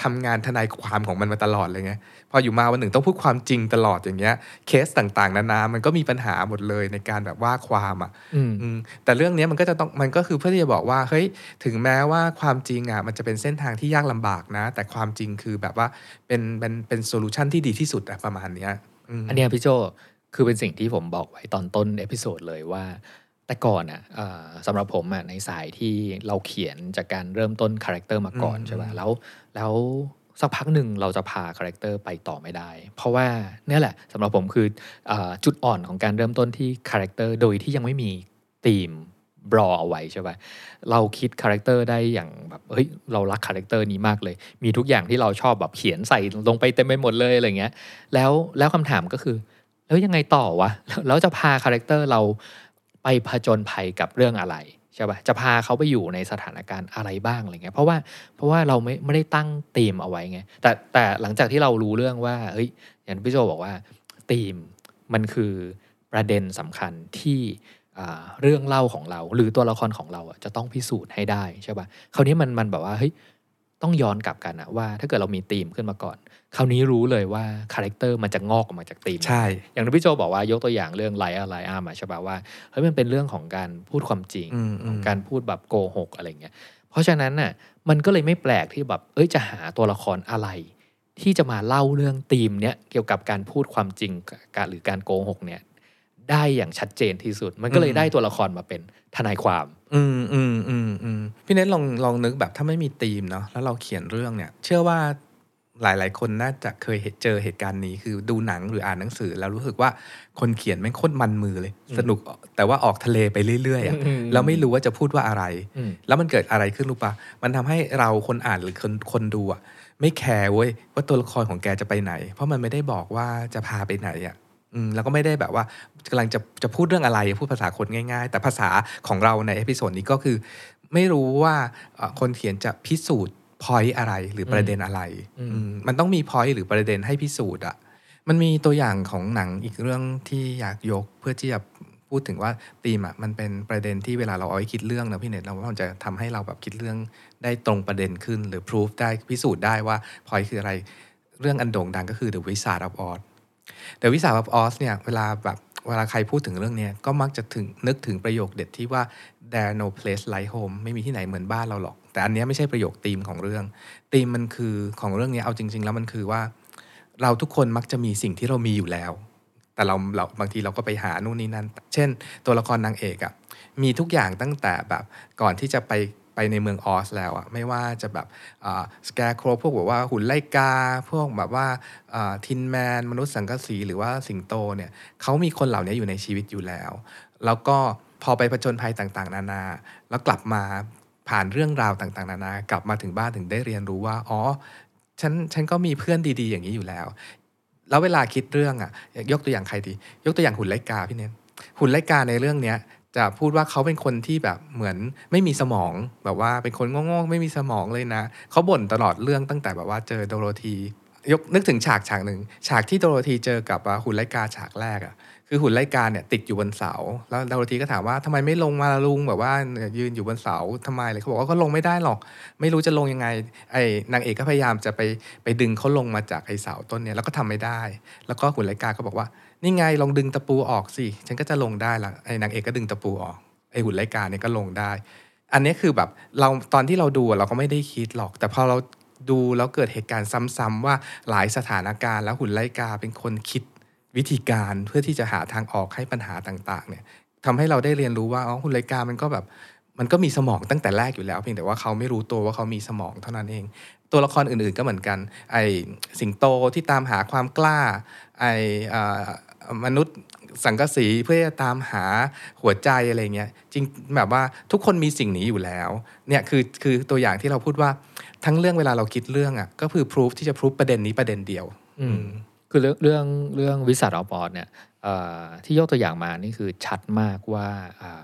ทำงานทนายความของมันมาตลอดเลยไงพออยู่มาวันหนึ่งต้องพูดความจริงตลอดอย่างเงี้ย เคสต่างๆ นานา มันก็มีปัญหาหมดเลยในการแบบว่าความอะอืมอืมแต่เรื่องเนี้ยมันก็จะต้องมันก็คือเพื่อที่จะบอกว่าเฮ้ยถึงแม้ว่าความจริงอะมันจะเป็นเส้นทางที่ยากลำบากนะ แต่ความจริงคือแบบว่าเป็นเป็นเป็น solution ที่ดีที่สุดอะประมาณเนี้ยอืมอันเนี้ยพี่โจคือเป็นสิ่งที่ผมบอกไว้ตอนต้น episode เลยว่า แต่ก่อนอะเอ่อสำหรับผมอะในสายที่เราเขียนจากการเริ่มต้น character มาก่อนอืมใช่ป่ะแล้วแล้วสักพักหนึ่งเราจะพา character ไปต่อไม่ได้ เพราะว่าเนี่ยแหละสำหรับผมคือเออจุดอ่อนของการเริ่มต้นที่ character โดยที่ยังไม่มีธีมบรอเอาไว้ใช่ป่ะเราคิด character ได้อย่างแบบเฮ้ยเรารัก character นี้มากเลย มีทุกอย่างที่เราชอบแบบเขียนใส่ลงไปเต็มไปหมดเลยอะไรเงี้ย แล้วแล้วคำถามก็คือ แล้วยังไงต่อวะแล้วแล้วจะพา character เรา ไปผจญภัยกับเรื่องอะไรใช่ปะจะพาเขาไปอยู่ในสถานการณ์อะไรบ้างอะไรเงี้ยเพราะว่าเพราะว่าเราไม่ไม่ได้ตั้งธีมเอาไว้ไงแต่แต่หลังจากที่เรารู้เรื่องว่าเฮ้ยอย่างพี่โจบอกว่าธีมมันคือประเด็นสำคัญที่เรื่องเล่าของเรา หรือตัวละครของเราจะต้องพิสูจน์ให้ได้ใช่ป่ะคราวนี้มันมันแบบว่าเฮ้ย ต้องย้อนกลับกันอะว่า ถ้าเกิดเรามีธีมขึ้นมาก่อน คราวนี้รู้เลยว่า character มันจะงอกออกมาจากธีมนั้นใช่ อย่างที่พี่โจบอกว่ายกตัวอย่างเรื่องไลอาไลอามาใช่ปะว่าเฮ้ยมันเป็นเรื่องของการพูดความจริงอืมอืมการพูดแบบโกหกอะไรเงี้ยเพราะฉะนั้นน่ะมันก็เลยไม่แปลกที่แบบเอ้ยจะหาตัวละครอะไร ที่จะมาเล่าเรื่องธีมเนี้ยเกี่ยวกับการพูดความจริงกับหรือการโกหกเนี่ยได้อย่างชัดเจนที่สุด มันก็เลยได้ตัวละครมาเป็น ทนายความ อืมอืมอืมอืมพี่เนทลองลองนึกแบบถ้าไม่มีธีมเนาะแล้วเราเขียนเรื่องเนี่ย เชื่อว่าหลาย ๆ คนน่าจะเคยเห็นเจอเหตุการณ์นี้คือดูหนังหรืออ่านหนังสือ แล้วรู้สึกว่าคนเขียนแม่งโคตรมันมือเลย สนุกแต่ว่าออกทะเลไปเรื่อยๆอะอืมแล้วไม่รู้ว่าจะพูดว่าอะไรอืมแล้วมันเกิดอะไรขึ้นรู้ปะมันทำให้เราคนอ่านหรือคนคนดูอะไม่แคร์เว้ยว่าตัวละครของแกจะไปไหน เพราะมันไม่ได้บอกว่าจะพาไปไหนอะอืม แล้วก็ไม่ได้แบบว่ากำลังจะจะพูดเรื่องอะไรพูดภาษาคนง่ายๆ แต่ภาษาของเราใน episode นี้ก็คือ ไม่รู้ว่าเอ่อคนเขียนจะพิสูจน์ point อะไรหรือประเด็นอะไรอืมอืมมันต้องมี point หรือประเด็นให้พิสูจน์อะมันมีตัวอย่างของหนังอีกเรื่องที่อยากยกเพื่อที่จะพูดถึงว่าธีมอะมันเป็นประเด็นที่เวลาเราเอาไว้คิดเรื่องนะพี่เน็ตเราว่ามันจะทำให้เราแบบคิดเรื่องได้ตรงประเด็นขึ้น หรือพิสูจน์ได้พิสูจน์ได้ว่า point คืออะไร เรื่องอันโด่งดังก็คือ The Wizard of Oz The Wizard of Oz เนี่ยเวลาแบบเวลาใครพูดถึงเรื่องนี้ก็มักจะถึงนึกถึงประโยคเด็ดที่ว่า there no place like home ไม่มีที่ไหนเหมือนบ้านเราหรอก แต่อันนี้ไม่ใช่ประโยคธีมของเรื่องธีมมันคือของเรื่องนี้เอาจริง ๆ แล้วมันคือว่า เราทุกคนมักจะมีสิ่งที่เรามีอยู่แล้ว แต่เราเราบางทีเราก็ไปหานู่นนี่นั่น เช่น ตัวละครนางเอกอะมีทุกอย่างตั้งแต่แบบก่อนที่จะไป ไปในเมืองออสแล้วอะไม่ว่าจะแบบสแกร์โครพวกแบบว่าหุ่นไล่กา พวกแบบว่าทินแมน มนุษย์สังกะสีหรือว่าสิงโตเนี่ยเขามีคนเหล่านี้อยู่ในชีวิตอยู่แล้ว แล้วก็พอไปผจญภัยต่างๆ นานา แล้วกลับมาผ่านเรื่องราวต่างๆ นานากลับมาถึงบ้านถึงได้เรียนรู้ว่าอ๋อฉันฉันก็มีเพื่อนดีๆ อย่างนี้อยู่แล้ว แล้วเวลาคิดเรื่องอะยกตัวอย่างใครดี ยกตัวอย่างหุ่นไลกาพี่เน้นหุ่นไลกาในเรื่องเนี้ย จะพูดว่าเขาเป็นคนที่แบบเหมือนไม่มีสมองแบบว่าเป็นคนโง่ๆไม่มีสมองเลยนะเขาบ่นตลอดเรื่องตั้งแต่แบบว่าเจอโดโรธียกนึกถึงฉากฉากหนึ่งฉากที่โดโรธีเจอกับหุ่นไลกาฉากแรกอะคือหุ่นไลกาเนี่ยติดอยู่บนเสา แล้วดาวทีก็ถามว่าทำไมไม่ลงมาลุงแบบว่ายืนอยู่บนเสาทำไมเลยเขาบอกว่าก็ลงไม่ได้หรอก ไม่รู้จะลงยังไงไอ้นางเอกก็พยายามจะไปไปดึงเขาลงมาจากไอ้เสาต้นเนี่ยแล้วก็ทำไม่ได้ แล้วก็หุ่นไลกาก็บอกว่า นี่ไงลองดึงตะปูออกสิ ฉันก็จะลงได้ละไอ้นางเอกก็ดึงตะปูออกไอ้หุ่นไลกาเนี่ยก็ลงได้ อันนี้คือแบบเราตอนที่เราดูเราก็ไม่ได้คิดหรอก แต่พอเราดูแล้วเกิดเหตุการณ์ซ้ำๆว่าหลายสถานการณ์ แล้วหุ่นไลกาเป็นคนคิดวิธีการเพื่อที่จะหาทางออกให้ปัญหาต่างๆเนี่ยทำให้เราได้เรียนรู้ว่าอ๋อหุ่นไลกามันก็แบบมันก็มีสมองตั้งแต่แรกอยู่แล้ว เพียงแต่ว่าเขาไม่รู้ตัวว่าเขามีสมองเท่านั้นเอง ตัวละครอื่นๆก็เหมือนกัน ไอสิงโตที่ตามหาความกล้า ไออ มนุษย์สังกะสีเพื่อจะตามหาหัวใจอะไรเงี้ยจริงแบบว่าทุกคนมีสิ่งนี้อยู่แล้วเนี่ยคือคือตัวอย่างที่เราพูดว่าทั้งเรื่องเวลาเราคิดเรื่องอะก็คือพิสูจที่จะพิสูจประเด็นนี้ประเด็นเดียว อืมคือเรื่องเรื่องเรื่องวิสัทออปอดเนี่ยเอ่อที่ยกตัวอย่างมานี่คือชัดมากว่าอ่า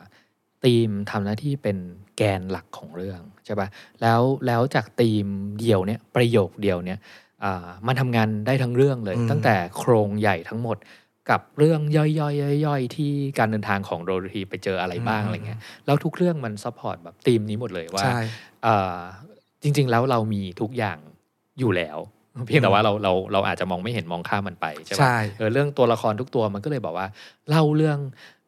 ธีมทำหน้าที่เป็นแกนหลักของเรื่องใช่ปะแล้วแล้วจากธีมเดียวเนี่ยประโยคเดียวเนี่ยอ่ามันทำงานได้ทั้งเรื่องเลยอืมตั้งแต่โครงใหญ่ทั้งหมด กับเรื่องย่อยๆย่อยๆที่การเดินทางของโดโรธีไปเจออะไรบ้างอะไรเงี้ยแล้วทุกเรื่องมัน support แบบธีมนี้หมดเลยว่าใช่เอ่อจริง ๆ แล้วเรามีทุกอย่างอยู่แล้ว เพียงแต่ว่าเราเราเราอาจจะมองไม่เห็นมองข้ามมันไปใช่ใช่ปะเออเรื่องตัวละครทุกตัวมันก็เลยบอกว่าเล่าเรื่อง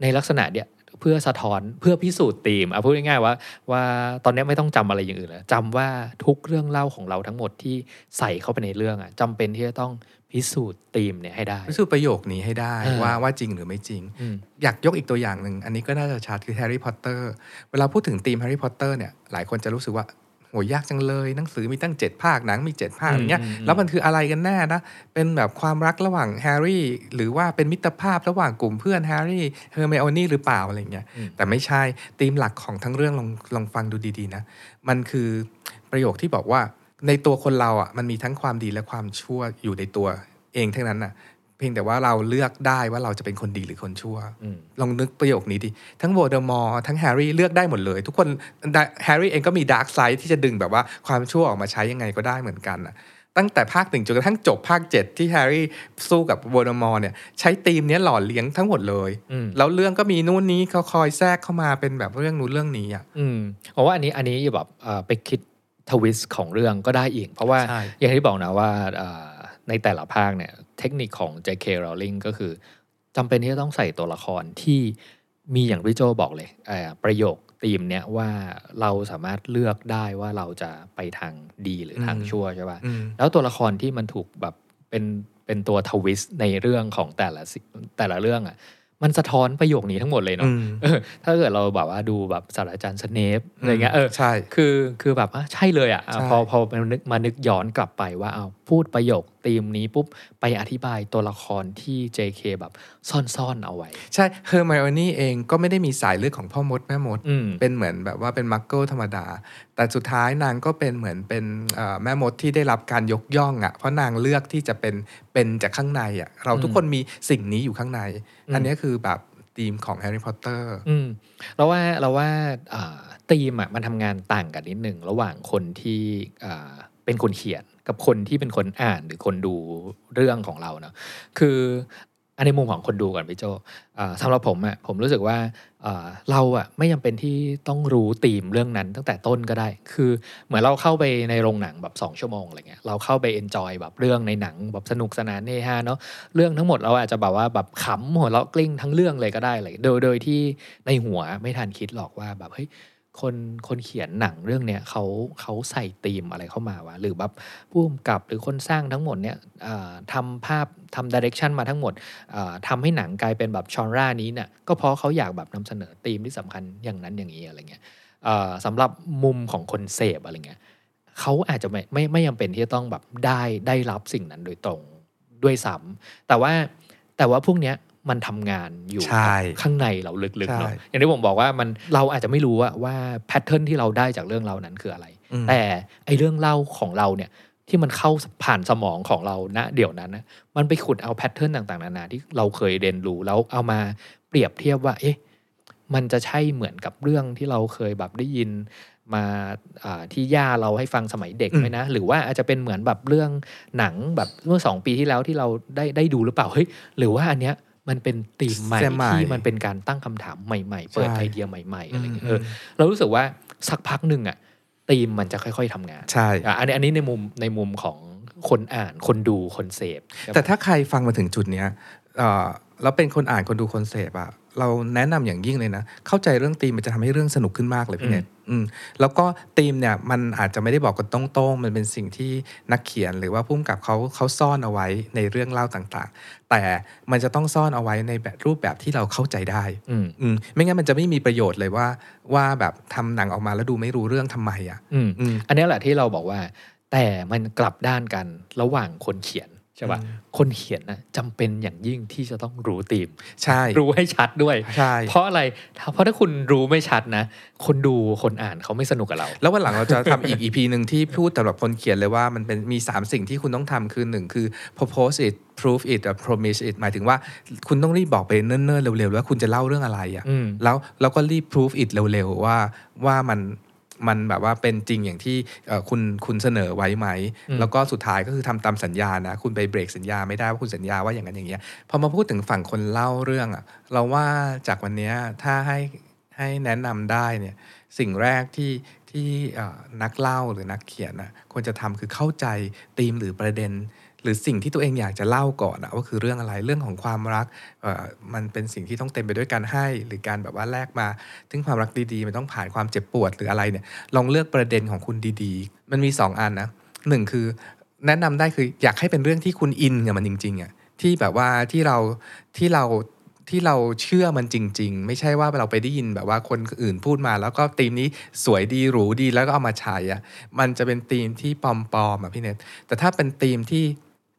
ในลักษณะเนี้ยเพื่อสะท้อนเพื่อพิสูจน์ธีมอะพูดง่ายๆว่าว่าตอนนี้ไม่ต้องจำอะไรอย่างอื่นแล้วจำว่าทุกเรื่องเล่าของเราทั้งหมดที่ใส่เข้าไปในเรื่องอะจำเป็นที่จะต้อง พิสูจน์ธีมเนี่ยให้ได้ พิสูจน์ประโยคนี้ให้ได้เออว่าว่าจริงหรือไม่จริงอืมอยากยกอีกตัวอย่างหนึ่ง อันนี้ก็น่าจะชัดคือแฮร์รี่พอตเตอร์เวลาพูดถึงธีมแฮร์รี่พอตเตอร์เนี่ยหลายคนจะรู้สึกว่าโหยากจังเลยหนังสือมีตั้ง 7 ภาคหนังมี 7 ภาคอืมอย่างเงี้ยอืมแล้วมันคืออะไรกันแน่นะ เป็นแบบความรักระหว่างแฮร์รี่ หรือว่าเป็นมิตรภาพระหว่างกลุ่มเพื่อนแฮร์รี่เฮอร์ไมโอนี่หรือเปล่าอะไรเงี้ยอืมแต่ไม่ใช่ธีมหลักของทั้งเรื่องลองลองฟังดูดีๆนะ มันคือประโยคที่บอกว่า ในตัวคนเราอะมันมีทั้งความดีและความชั่วอยู่ในตัวเองทั้งนั้นน่ะ เพียงแต่ว่าเราเลือกได้ว่าเราจะเป็นคนดีหรือคนชั่วอืมลองนึกประโยคนี้ดิ ทั้งโวลเดอมอร์ทั้งแฮร์รี่เลือกได้หมดเลย ทุกคนแฮร์รี่เองก็มี dark side ที่จะดึงแบบว่าความชั่วออกมาใช้ยังไงก็ได้เหมือนกันน่ะตั้งแต่ภาคหนึ่งจนกระทั่งจบภาคเจ็ดที่แฮร์รี่สู้กับโวลเดอมอร์เนี่ยใช้ธีมเนี้ยหล่อเลี้ยงทั้งหมดเลยอืมแล้วเรื่องก็มีนู่นนี้เขาคอยแทรกเข้ามาเป็นแบบเรื่องนู้นเรื่องนี้อะอืมผมว่าอันนี้อันนี้แบบเอ่อไปคิด ทวิสต์ของเรื่องก็ได้อีก เพราะว่าใช่อย่างที่บอกนะว่าเอ่อในแต่ละภาคเนี่ยเทคนิคของ J.K. Rowling ก็คือจำเป็นที่จะต้องใส่ตัวละครที่มีอย่างพี่โจบอกเลยเอ่อประโยคธีมเนี่ยว่าเราสามารถเลือกได้ว่าเราจะไปทางดีหรือทางอืมชั่วใช่ป่ะอืมแล้วตัวละครที่มันถูกแบบเป็นเป็นตัว twist ในเรื่องของแต่ละสิแต่ละเรื่องอะ มันสะท้อนประโยคนี้ทั้งหมดเลยเนาะอืมเออถ้าเกิดเราแบบว่าดูแบบศาสตราจารย์สเนปอะไรเงี้ยเออใช่คือคือแบบอะใช่เลยอะอะใช่พอพอมานึกมานึกย้อนกลับไปว่าเอาพูดประโยคธีมนี้ปุ๊บ ไปอธิบายตัวละครที่ JK แบบซ่อนๆเอาไว้ ใช่เฮอร์ไมโอนี่เองก็ไม่ได้มีสายเลือดของพ่อมดแม่มดอืมเป็นเหมือนแบบว่าเป็นมักเกิลธรรมดา แต่สุดท้ายนางก็เป็นเหมือนเป็นเอ่อแม่มดที่ได้รับการยกย่องอะ่ะเพราะนางเลือกที่จะเป็นเป็นจากข้างในอะ่ะเราทุกคนมีสิ่งนี้อยู่ข้างในอืมอันนี้คือแบบธีมของแฮร์รี่พอตเตอร์อืมเราว่าเราว่าอ่าธีมอะมันทำงานต่างกันนิดหนึ่งระหว่างคนที่อ่าเป็นคนเขียน กับคนที่เป็นคนอ่านหรือคนดูเรื่องของเราเนาะคืออันในมุมของคนดูก่อนพี่โจสำหรับผมอะผมรู้สึกว่าเราอะไม่จำเป็นที่ต้องรู้ธีมเรื่องนั้นตั้งแต่ต้นก็ได้ คือเหมือนเราเข้าไปในโรงหนังแบบสองชั่วโมงอะไรเงี้ยเราเข้าไปเอนจอยแบบเรื่องในหนังแบบสนุกสนานเฮฮาเนาะเรื่องทั้งหมดเราอาจจะแบบว่าแบบขำหัวเราะกลิ้งทั้งเรื่องเลยก็ได้เลยโดยโดยที่ในหัวไม่ทันคิดหรอกว่าแบบเฮ้ย คนคนเขียนหนังเรื่องเนี้ยเขาเขาใส่ธีมอะไรเข้ามาวะหรือแบบผู้กำกับหรือคนสร้างทั้งหมดเนี่ยทำภาพทำดิเรกชันมาทั้งหมดอ่าทำให้หนังกลายเป็นแบบชอนรานี้เนี่ยก็เพราะเขาอยากแบบนำเสนอธีมที่สำคัญอย่างนั้นอย่างนี้อะไรเงี้ยอ่าสำหรับมุมของคนเสพอะไรเงี้ยเขาอาจจะไม่ไม่ไม่จำเป็นที่จะต้องแบบได้ได้รับสิ่งนั้นโดยตรงด้วยซ้ำแต่ว่าแต่ว่าพวกเนี้ย มันทำงานอยู่ใช่ข้างในเราลึกๆเนาะใช่อย่างที่ผมบอกว่ามันเราอาจจะไม่รู้ว่าว่า pattern ที่เราได้จากเรื่องเรานั้นคืออะไรอืมแต่ไอเรื่องเล่าของเราเนี่ยที่มันเข้าผ่านสมองของเราณเดี๋ยวนั้นนะมันไปขุดเอา pattern ต่างๆนานาที่เราเคยเรียนรู้แล้วเอามาเปรียบเทียบว่า เอ๊ะมันจะใช่เหมือนกับเรื่องที่เราเคยแบบได้ยินมาอ่าที่ย่าเราให้ฟังสมัยเด็กอืมไหมนะ หรือว่าอาจจะเป็นเหมือนแบบเรื่องหนังแบบเมื่อสองปีที่แล้วที่เราได้ได้ดูหรือเปล่าเฮ้ยหรือว่าอันเนี้ย มันเป็นธีมใหม่แซมใหม่ที่มันเป็นการตั้งคำถามใหม่ ๆ เปิดใช่ไอเดียใหม่ๆอะไรเงี้ยอืเอมอเรารู้สึกว่าสักพักหนึ่งอะธีมมันจะค่อย ๆทำงานใช่อะอันนี้อันนี้ในมุมในมุมของคนอ่านคนดูคนเสพแต่ถ้าใครฟังมาถึงจุดเนี้ยเอ่อแล้วเป็นคนอ่านคนดูคนเสพอะ เราแนะนำอย่างยิ่งเลยนะ เข้าใจเรื่องธีมมันจะทำให้เรื่องสนุกขึ้นมากเลยพี่เนทอืมแล้วก็ธีมเนี่ยมันอาจจะไม่ได้บอกกันตรงๆมันเป็นสิ่งที่นักเขียนหรือว่าผู้กำกับเขาเขาซ่อนเอาไว้ในเรื่องเล่าต่างๆ แต่มันจะต้องซ่อนเอาไว้ในแบบรูปแบบที่เราเข้าใจได้อืมอืมไม่งั้นมันจะไม่มีประโยชน์เลยว่า ว่าแบบทำหนังออกมาแล้วดูไม่รู้เรื่องทำไมอะอืมอืมอันนี้แหละที่เราบอกว่า แต่มันกลับด้านกันระหว่างคนเขียน ใช่ป่ะอืมคนเขียนนะจำเป็นอย่างยิ่งที่จะต้องรู้ธีม ใช่ รู้ให้ชัดด้วย ใช่ เพราะอะไรถ้าเพราะถ้าคุณรู้ไม่ชัดนะ คนดูคนอ่านเขาไม่สนุกกับเรา แล้ววันหลังเราจะทำอีก EP หนึ่งที่พูดสำหรับคนเขียนเลยว่ามันเป็นมี 3 สิ่งที่คุณต้องทำคือหนึ่งคือ propose it prove it และ promise it หมายถึงว่าคุณต้องรีบบอกไปเนิ่นๆเร็วๆว่าคุณจะเล่าเรื่องอะไรอะอืมแล้วแล้วก็รีบ prove it เร็วๆว่าว่ามัน มันแบบว่าเป็นจริงอย่างที่เอ่อคุณคุณเสนอไว้ไหมอืมแล้วก็สุดท้ายก็คือทำตามสัญญานะคุณไปเบรกสัญญาไม่ได้ว่าคุณสัญญาว่าอย่างนั้นอย่างเงี้ยพอมาพูดถึงฝั่งคนเล่าเรื่องอะเราว่าจากวันเนี้ยถ้าให้ให้แนะนำได้เนี่ยสิ่งแรกที่ที่เอ่อนักเล่าหรือนักเขียนนะควรจะทำคือเข้าใจธีมหรือประเด็น หรือสิ่งที่ตัวเองอยากจะเล่าก่อนอะว่าคือเรื่องอะไรเรื่องของความรักมันเป็นสิ่งที่ต้องเต็มไปด้วยการให้ หรือการแบบว่าแลกมาถึงความรักดีๆมันต้องผ่านความเจ็บปวดหรืออะไรเนี่ยลองเลือกประเด็นของคุณดีๆ มันมี 2 อันนะหนึ่งคือแนะนำได้คืออยากให้เป็นเรื่องที่คุณอินกับมันจริงๆอะที่แบบว่าที่เราที่เราที่เราเชื่อมันจริง ๆ ไม่ใช่ว่าเราไปได้ยินแบบว่าคนอื่นพูดมา แล้วก็ธีมนี้สวยดีหรูดีแล้วก็เอามาใช้อะมันจะเป็นธีมที่ปลอมๆอะพี่เนทแต่ถ้าเป็นธีมที่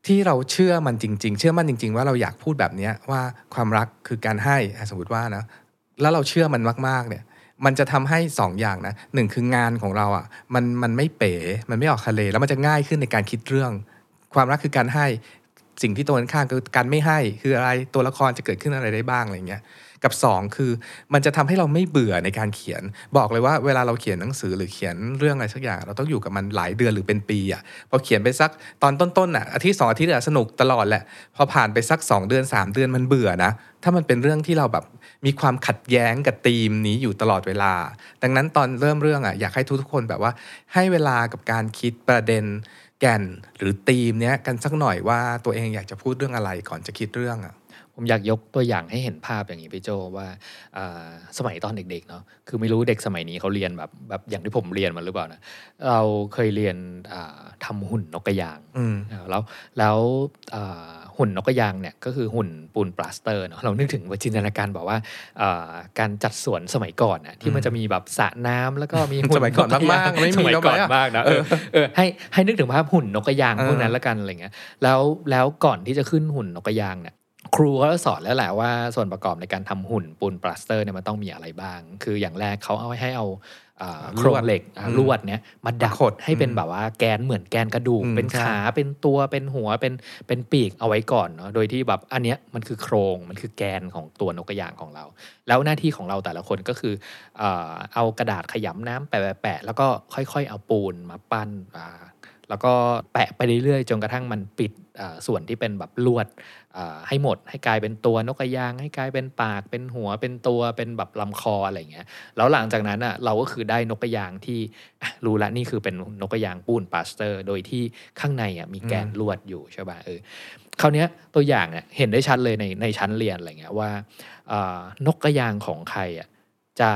ที่เราเชื่อมันจริง ๆ เชื่อมันจริง ๆ ว่าเราอยากพูดแบบนี้ว่าความรักคือการให้สมมติว่านะแล้วเราเชื่อมันมากๆเนี่ยมันจะทำให้สองอย่างนะหนึ่งคืองานของเราอะมันมันไม่เป๋ มันไม่ออกทะเล แล้วมันจะง่ายขึ้นในการคิดเรื่อง ความรักคือการให้สิ่งที่ตรงกันข้างคือการไม่ให้คืออะไรตัวละครจะเกิดขึ้นอะไรได้บ้างอะไรเงี้ย กับสองคือ มันจะทำให้เราไม่เบื่อในการเขียน บอกเลยว่าเวลาเราเขียนหนังสือหรือเขียนเรื่องอะไรสักอย่าง เราต้องอยู่กับมันหลายเดือนหรือเป็นปีอะพอเขียนไปสักตอนต้นๆอะอาทิตย์สองอาทิตย์อะสนุกตลอดแหละพอผ่านไปสักสองเดือนสามเดือนมันเบื่อนะถ้ามันเป็นเรื่องที่เราแบบมีความขัดแย้งกับธีมนี้อยู่ตลอดเวลา ดังนั้นตอนเริ่มเรื่องอะอยากให้ทุกๆคนแบบว่า ให้เวลากับการคิดประเด็นแก่นหรือธีมเนี้ยกันสักหน่อยว่าตัวเองอยากจะพูดเรื่องอะไรก่อนจะคิดเรื่องอะ ผมอยากยกตัวอย่างให้เห็นภาพอย่างนี้พี่โจว่าอ่าสมัยตอนเด็กๆเนาะคือไม่รู้เด็กสมัยนี้เขาเรียนแบบแบบอย่างที่ผมเรียนมาหรือเปล่านะเราเคยเรียนอ่าทำหุ่นนกกระยางอืมอ่าแล้วแล้วอ่าหุ่นนกกระยางเนี่ยก็คือหุ่นปูนปลาสเตอร์เนาะเรานึกถึงว่าจินตนาการบอกว่าอ่าการจัดสวนสมัยก่อนน่ะที่มันจะมีแบบสระน้ำแล้วก็มีหุ่นสมัยก่อนกกระยงมากๆไม่มีสมัยแล้วไหมก่อนอะมากนะเออเออให้ให้นึกถึงภาพหุ่นนกกระยางเออพวกนั้นละกันอะไรเงี้ยแล้วแล้วก่อนที่จะขึ้นหุ่นนกกระยางเนี่ย ครูเขาก็สอนแล้วแหละว่าส่วนประกอบในการทำหุ่นปูนปลาสเตอร์เนี่ยมันต้องมีอะไรบ้าง คืออย่างแรกเขาเอาให้เอาอ่าโครงเหล็กอ่าอืมลวดเนี่ยมาดักขดให้เป็นอืมแบบว่าแกนเหมือนแกนกระดูกอืมเป็นใช่ขาเป็นตัวเป็นหัวเป็นเป็นปีกเอาไว้ก่อนเนาะโดยที่แบบอันเนี้ยมันคือโครงมันคือแกนของตัวนกกระยางของเรา แล้วหน้าที่ของเราแต่ละคนก็คือเอ่อเอากระดาษขยำน้ำแปะๆแปะแล้วก็ค่อยๆ เอาปูนมาปั้นอ่า แล้วก็แปะไปเรื่อยๆ จนกระทั่งมันปิดอ่าส่วนที่เป็นแบบลวดอ่าให้หมด ให้กลายเป็นตัวนกกระยาง ให้กลายเป็นปาก เป็นหัว เป็นตัว เป็นแบบลำคออะไรอย่างเงี้ย แล้วหลังจากนั้นอะเราก็คือได้นกกระยางที่อะรู้ละนี่คือเป็นนกกระยางปูนปาสเตอร์ โดยที่ข้างในอะมีแกนลวดอยู่ใช่ป่ะเออคราวเนี้ยตัวอย่างเนี่ยเห็นได้ชัดเลยในในชั้นเรียนอะไรเงี้ยว่าอ่านกกระยางของใครอะจะ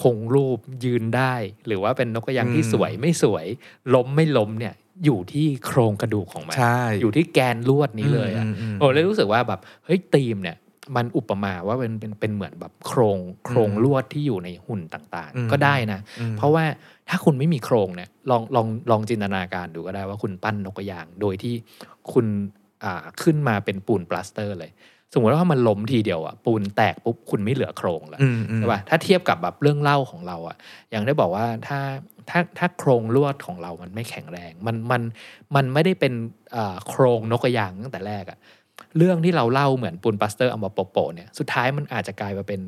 คงรูปยืนได้ หรือว่าเป็นนกกระยางที่อืมสวยไม่สวย ล้มไม่ล้มเนี่ย อยู่ที่โครงกระดูกของมันใช่อยู่ที่แกนลวดนี้เลยอะมอืมผมเลยรู้สึกว่าแบบเฮ้ยธีมเนี่ยมันอุปมาว่าเป็นเป็นเป็นเหมือนแบบโครงโครงอืมลวดที่อยู่ในหุ่นต่างอืมๆก็ได้นะอืมเพราะว่าถ้าคุณไม่มีโครงเนี่ยลองลองลองจินตนาการดูก็ได้ว่าคุณปั้นนกกระยาง โดยที่คุณอ่าขึ้นมาเป็นปูนปลาสเตอร์เลย สมมติว่ามันล้มทีเดียวอะปูนแตกปุ๊บคุณไม่เหลือโครงแล้วอืมอืมใช่ป่ะถ้าเทียบกับแบบเรื่องเล่าของเราอะอย่างได้บอกว่าถ้า ถ้าถ้าโครงลวดของเรามันไม่แข็งแรง มันมันมันไม่ได้เป็นอ่าโครงนกกระยางตั้งแต่แรกอะเรื่องที่เราเล่าเหมือนปูนปัสเตอร์เอามาโปะๆเนี่ยสุดท้ายมันอาจจะกลายมาเป็น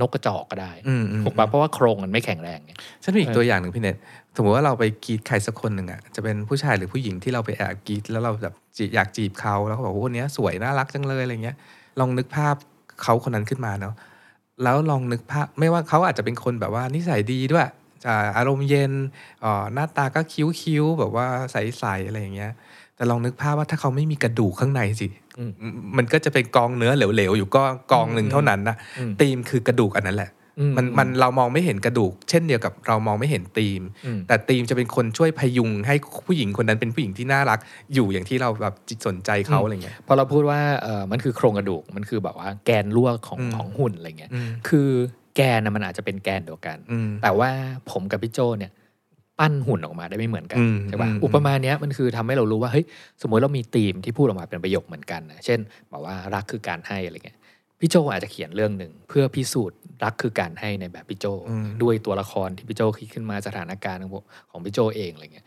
นกกระจอกก็ได้อืมอืมถูกปะเพราะว่าโครงมันไม่แข็งแรงไงฉันมีอีกเออตัวอย่างหนึ่งพี่เนทสมมติว่าเราไปกรีดใครสักคนหนึ่งอะจะเป็นผู้ชายหรือผู้หญิงที่เราไปแอบกรีดแล้วเราแบบจีอยากจีบเขาแล้วเขาบอกว่าคนเนี้ยสวยน่ารักจังเลยอะไรเงี้ย ลองนึกภาพเขาคนนั้นขึ้นมาเนาะแล้วลองนึกภาพไม่ว่าเขาอาจจะเป็นคนแบบว่านิสัยดีด้วยจะ อารมณ์เย็นอ่อหน้าตาก็คิ้วๆแบบว่าใสๆอะไรอย่างเงี้ย แต่ลองนึกภาพว่าถ้าเขาไม่มีกระดูกข้างในสิอืมมันก็จะเป็นกองเนื้อเหลวๆอยู่ก็กองหนึ่งเท่านั้นนะอืมธีมคือกระดูกอันนั้นแหละอืมมันมันเรามองไม่เห็นกระดูก เช่นเดียวกับเรามองไม่เห็นธีมอืมแต่ธีมจะเป็นคนช่วยพยุงให้ผู้หญิงคนนั้นเป็นผู้หญิงที่น่ารัก อยู่อย่างที่เราแบบจิตสนใจเขาอะไรเงี้ยพอเราพูดว่าเออมันคือโครงกระดูกมันคือแบบว่าแกนรั่วของอืมของหุ่นอะไรเงี้ยอืมคือ แกนนะมันอาจจะเป็นแกนเดียวกันอืมแต่ว่าผมกับพี่โจเนี่ยปั้นหุ่นออกมาได้ไม่เหมือนกันอืมใช่ป่ะอืมอุปมาเนี้ยมันคือทำให้เรารู้ว่าเฮ้ยสมมติเรามีธีมที่พูดออกมาเป็นประโยคเหมือนกันนะเช่นบอกว่ารักคือการให้อะไรเงี้ยพี่โจอาจจะเขียนเรื่องหนึ่งเพื่อพิสูจน์รักคือการให้ในแบบพี่โจอืมด้วยตัวละครที่พี่โจคิดขึ้นมาสถานการณ์ของผมของพี่โจเองอะไรเงี้ย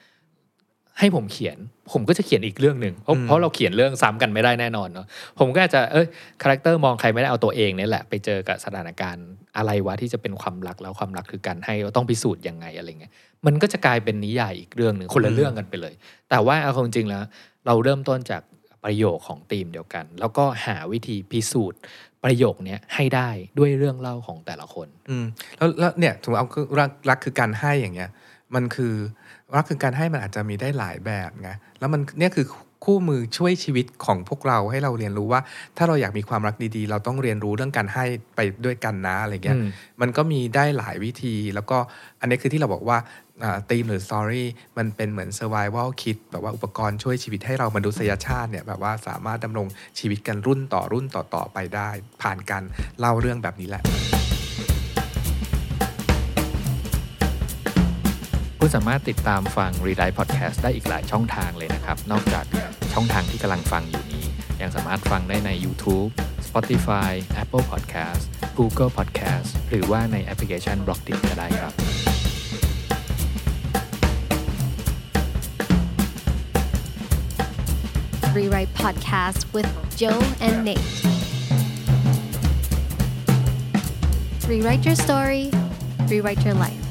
ให้ผมเขียน ผมก็จะเขียนอีกเรื่องหนึ่งเพราะเพราะเราเขียนเรื่องซ้ำกันไม่ได้แน่นอนเนาะผมก็อาจจะเอ้ย character มองใครไม่ได้เอาตัวเองเนี่ยแหละไปเจอกับสถานการณ์อะไรวะที่จะเป็นความรักแล้วความรักคือการให้เราต้องพิสูจน์ยังไงอะไรเงี้ยมันก็จะกลายเป็นนิยายอีกเรื่องหนึ่งคนละอืมเรื่องกันไปเลย แต่ว่าเอาจริงๆแล้ว เราเริ่มต้นจากประโยคของธีมเดียวกัน แล้วก็หาวิธีพิสูจน์ประโยคเนี้ยให้ได้ด้วยเรื่องเล่าของแต่ละคน อืมแล้วแล้วเนี่ยถึงเอาคือรักรักคือการให้อย่างเงี้ย มันคือรักคือการให้มันอาจจะมีได้หลายแบบไงแล้วมันเนี่ยคือคู่มือช่วยชีวิตของพวกเราให้เราเรียนรู้ว่า ถ้าเราอยากมีความรักดีๆ เราต้องเรียนรู้เรื่องการให้ไปด้วยกันนะอะไรเงี้ยอืมมันก็มีได้หลายวิธี แล้วก็อันนี้คือที่เราบอกว่าธีมหรือสตอรี่มันเป็นเหมือน survival kit แบบว่าอุปกรณ์ช่วยชีวิตให้เรามนุษยชาติเนี่ยแบบว่าสามารถดำรงชีวิตกันรุ่นต่อรุ่นต่อต่อไปได้ ผ่านการเล่าเรื่องแบบนี้แหละ คุณสามารถติดตามฟัง r e d i e Podcast ได้อีกหลายช่องทางเลยนะครับ นอกจากช่องทางที่กำลังฟังอยู่นี้ ยังสามารถฟังได้ใน YouTube Spotify Apple Podcast Google Podcast หรือว่าในแอปพลิเคชัน b l o c k d i t ก็ได้ครับ Rewrite Podcast with Joe and Nate. Rewrite your story, rewrite your life.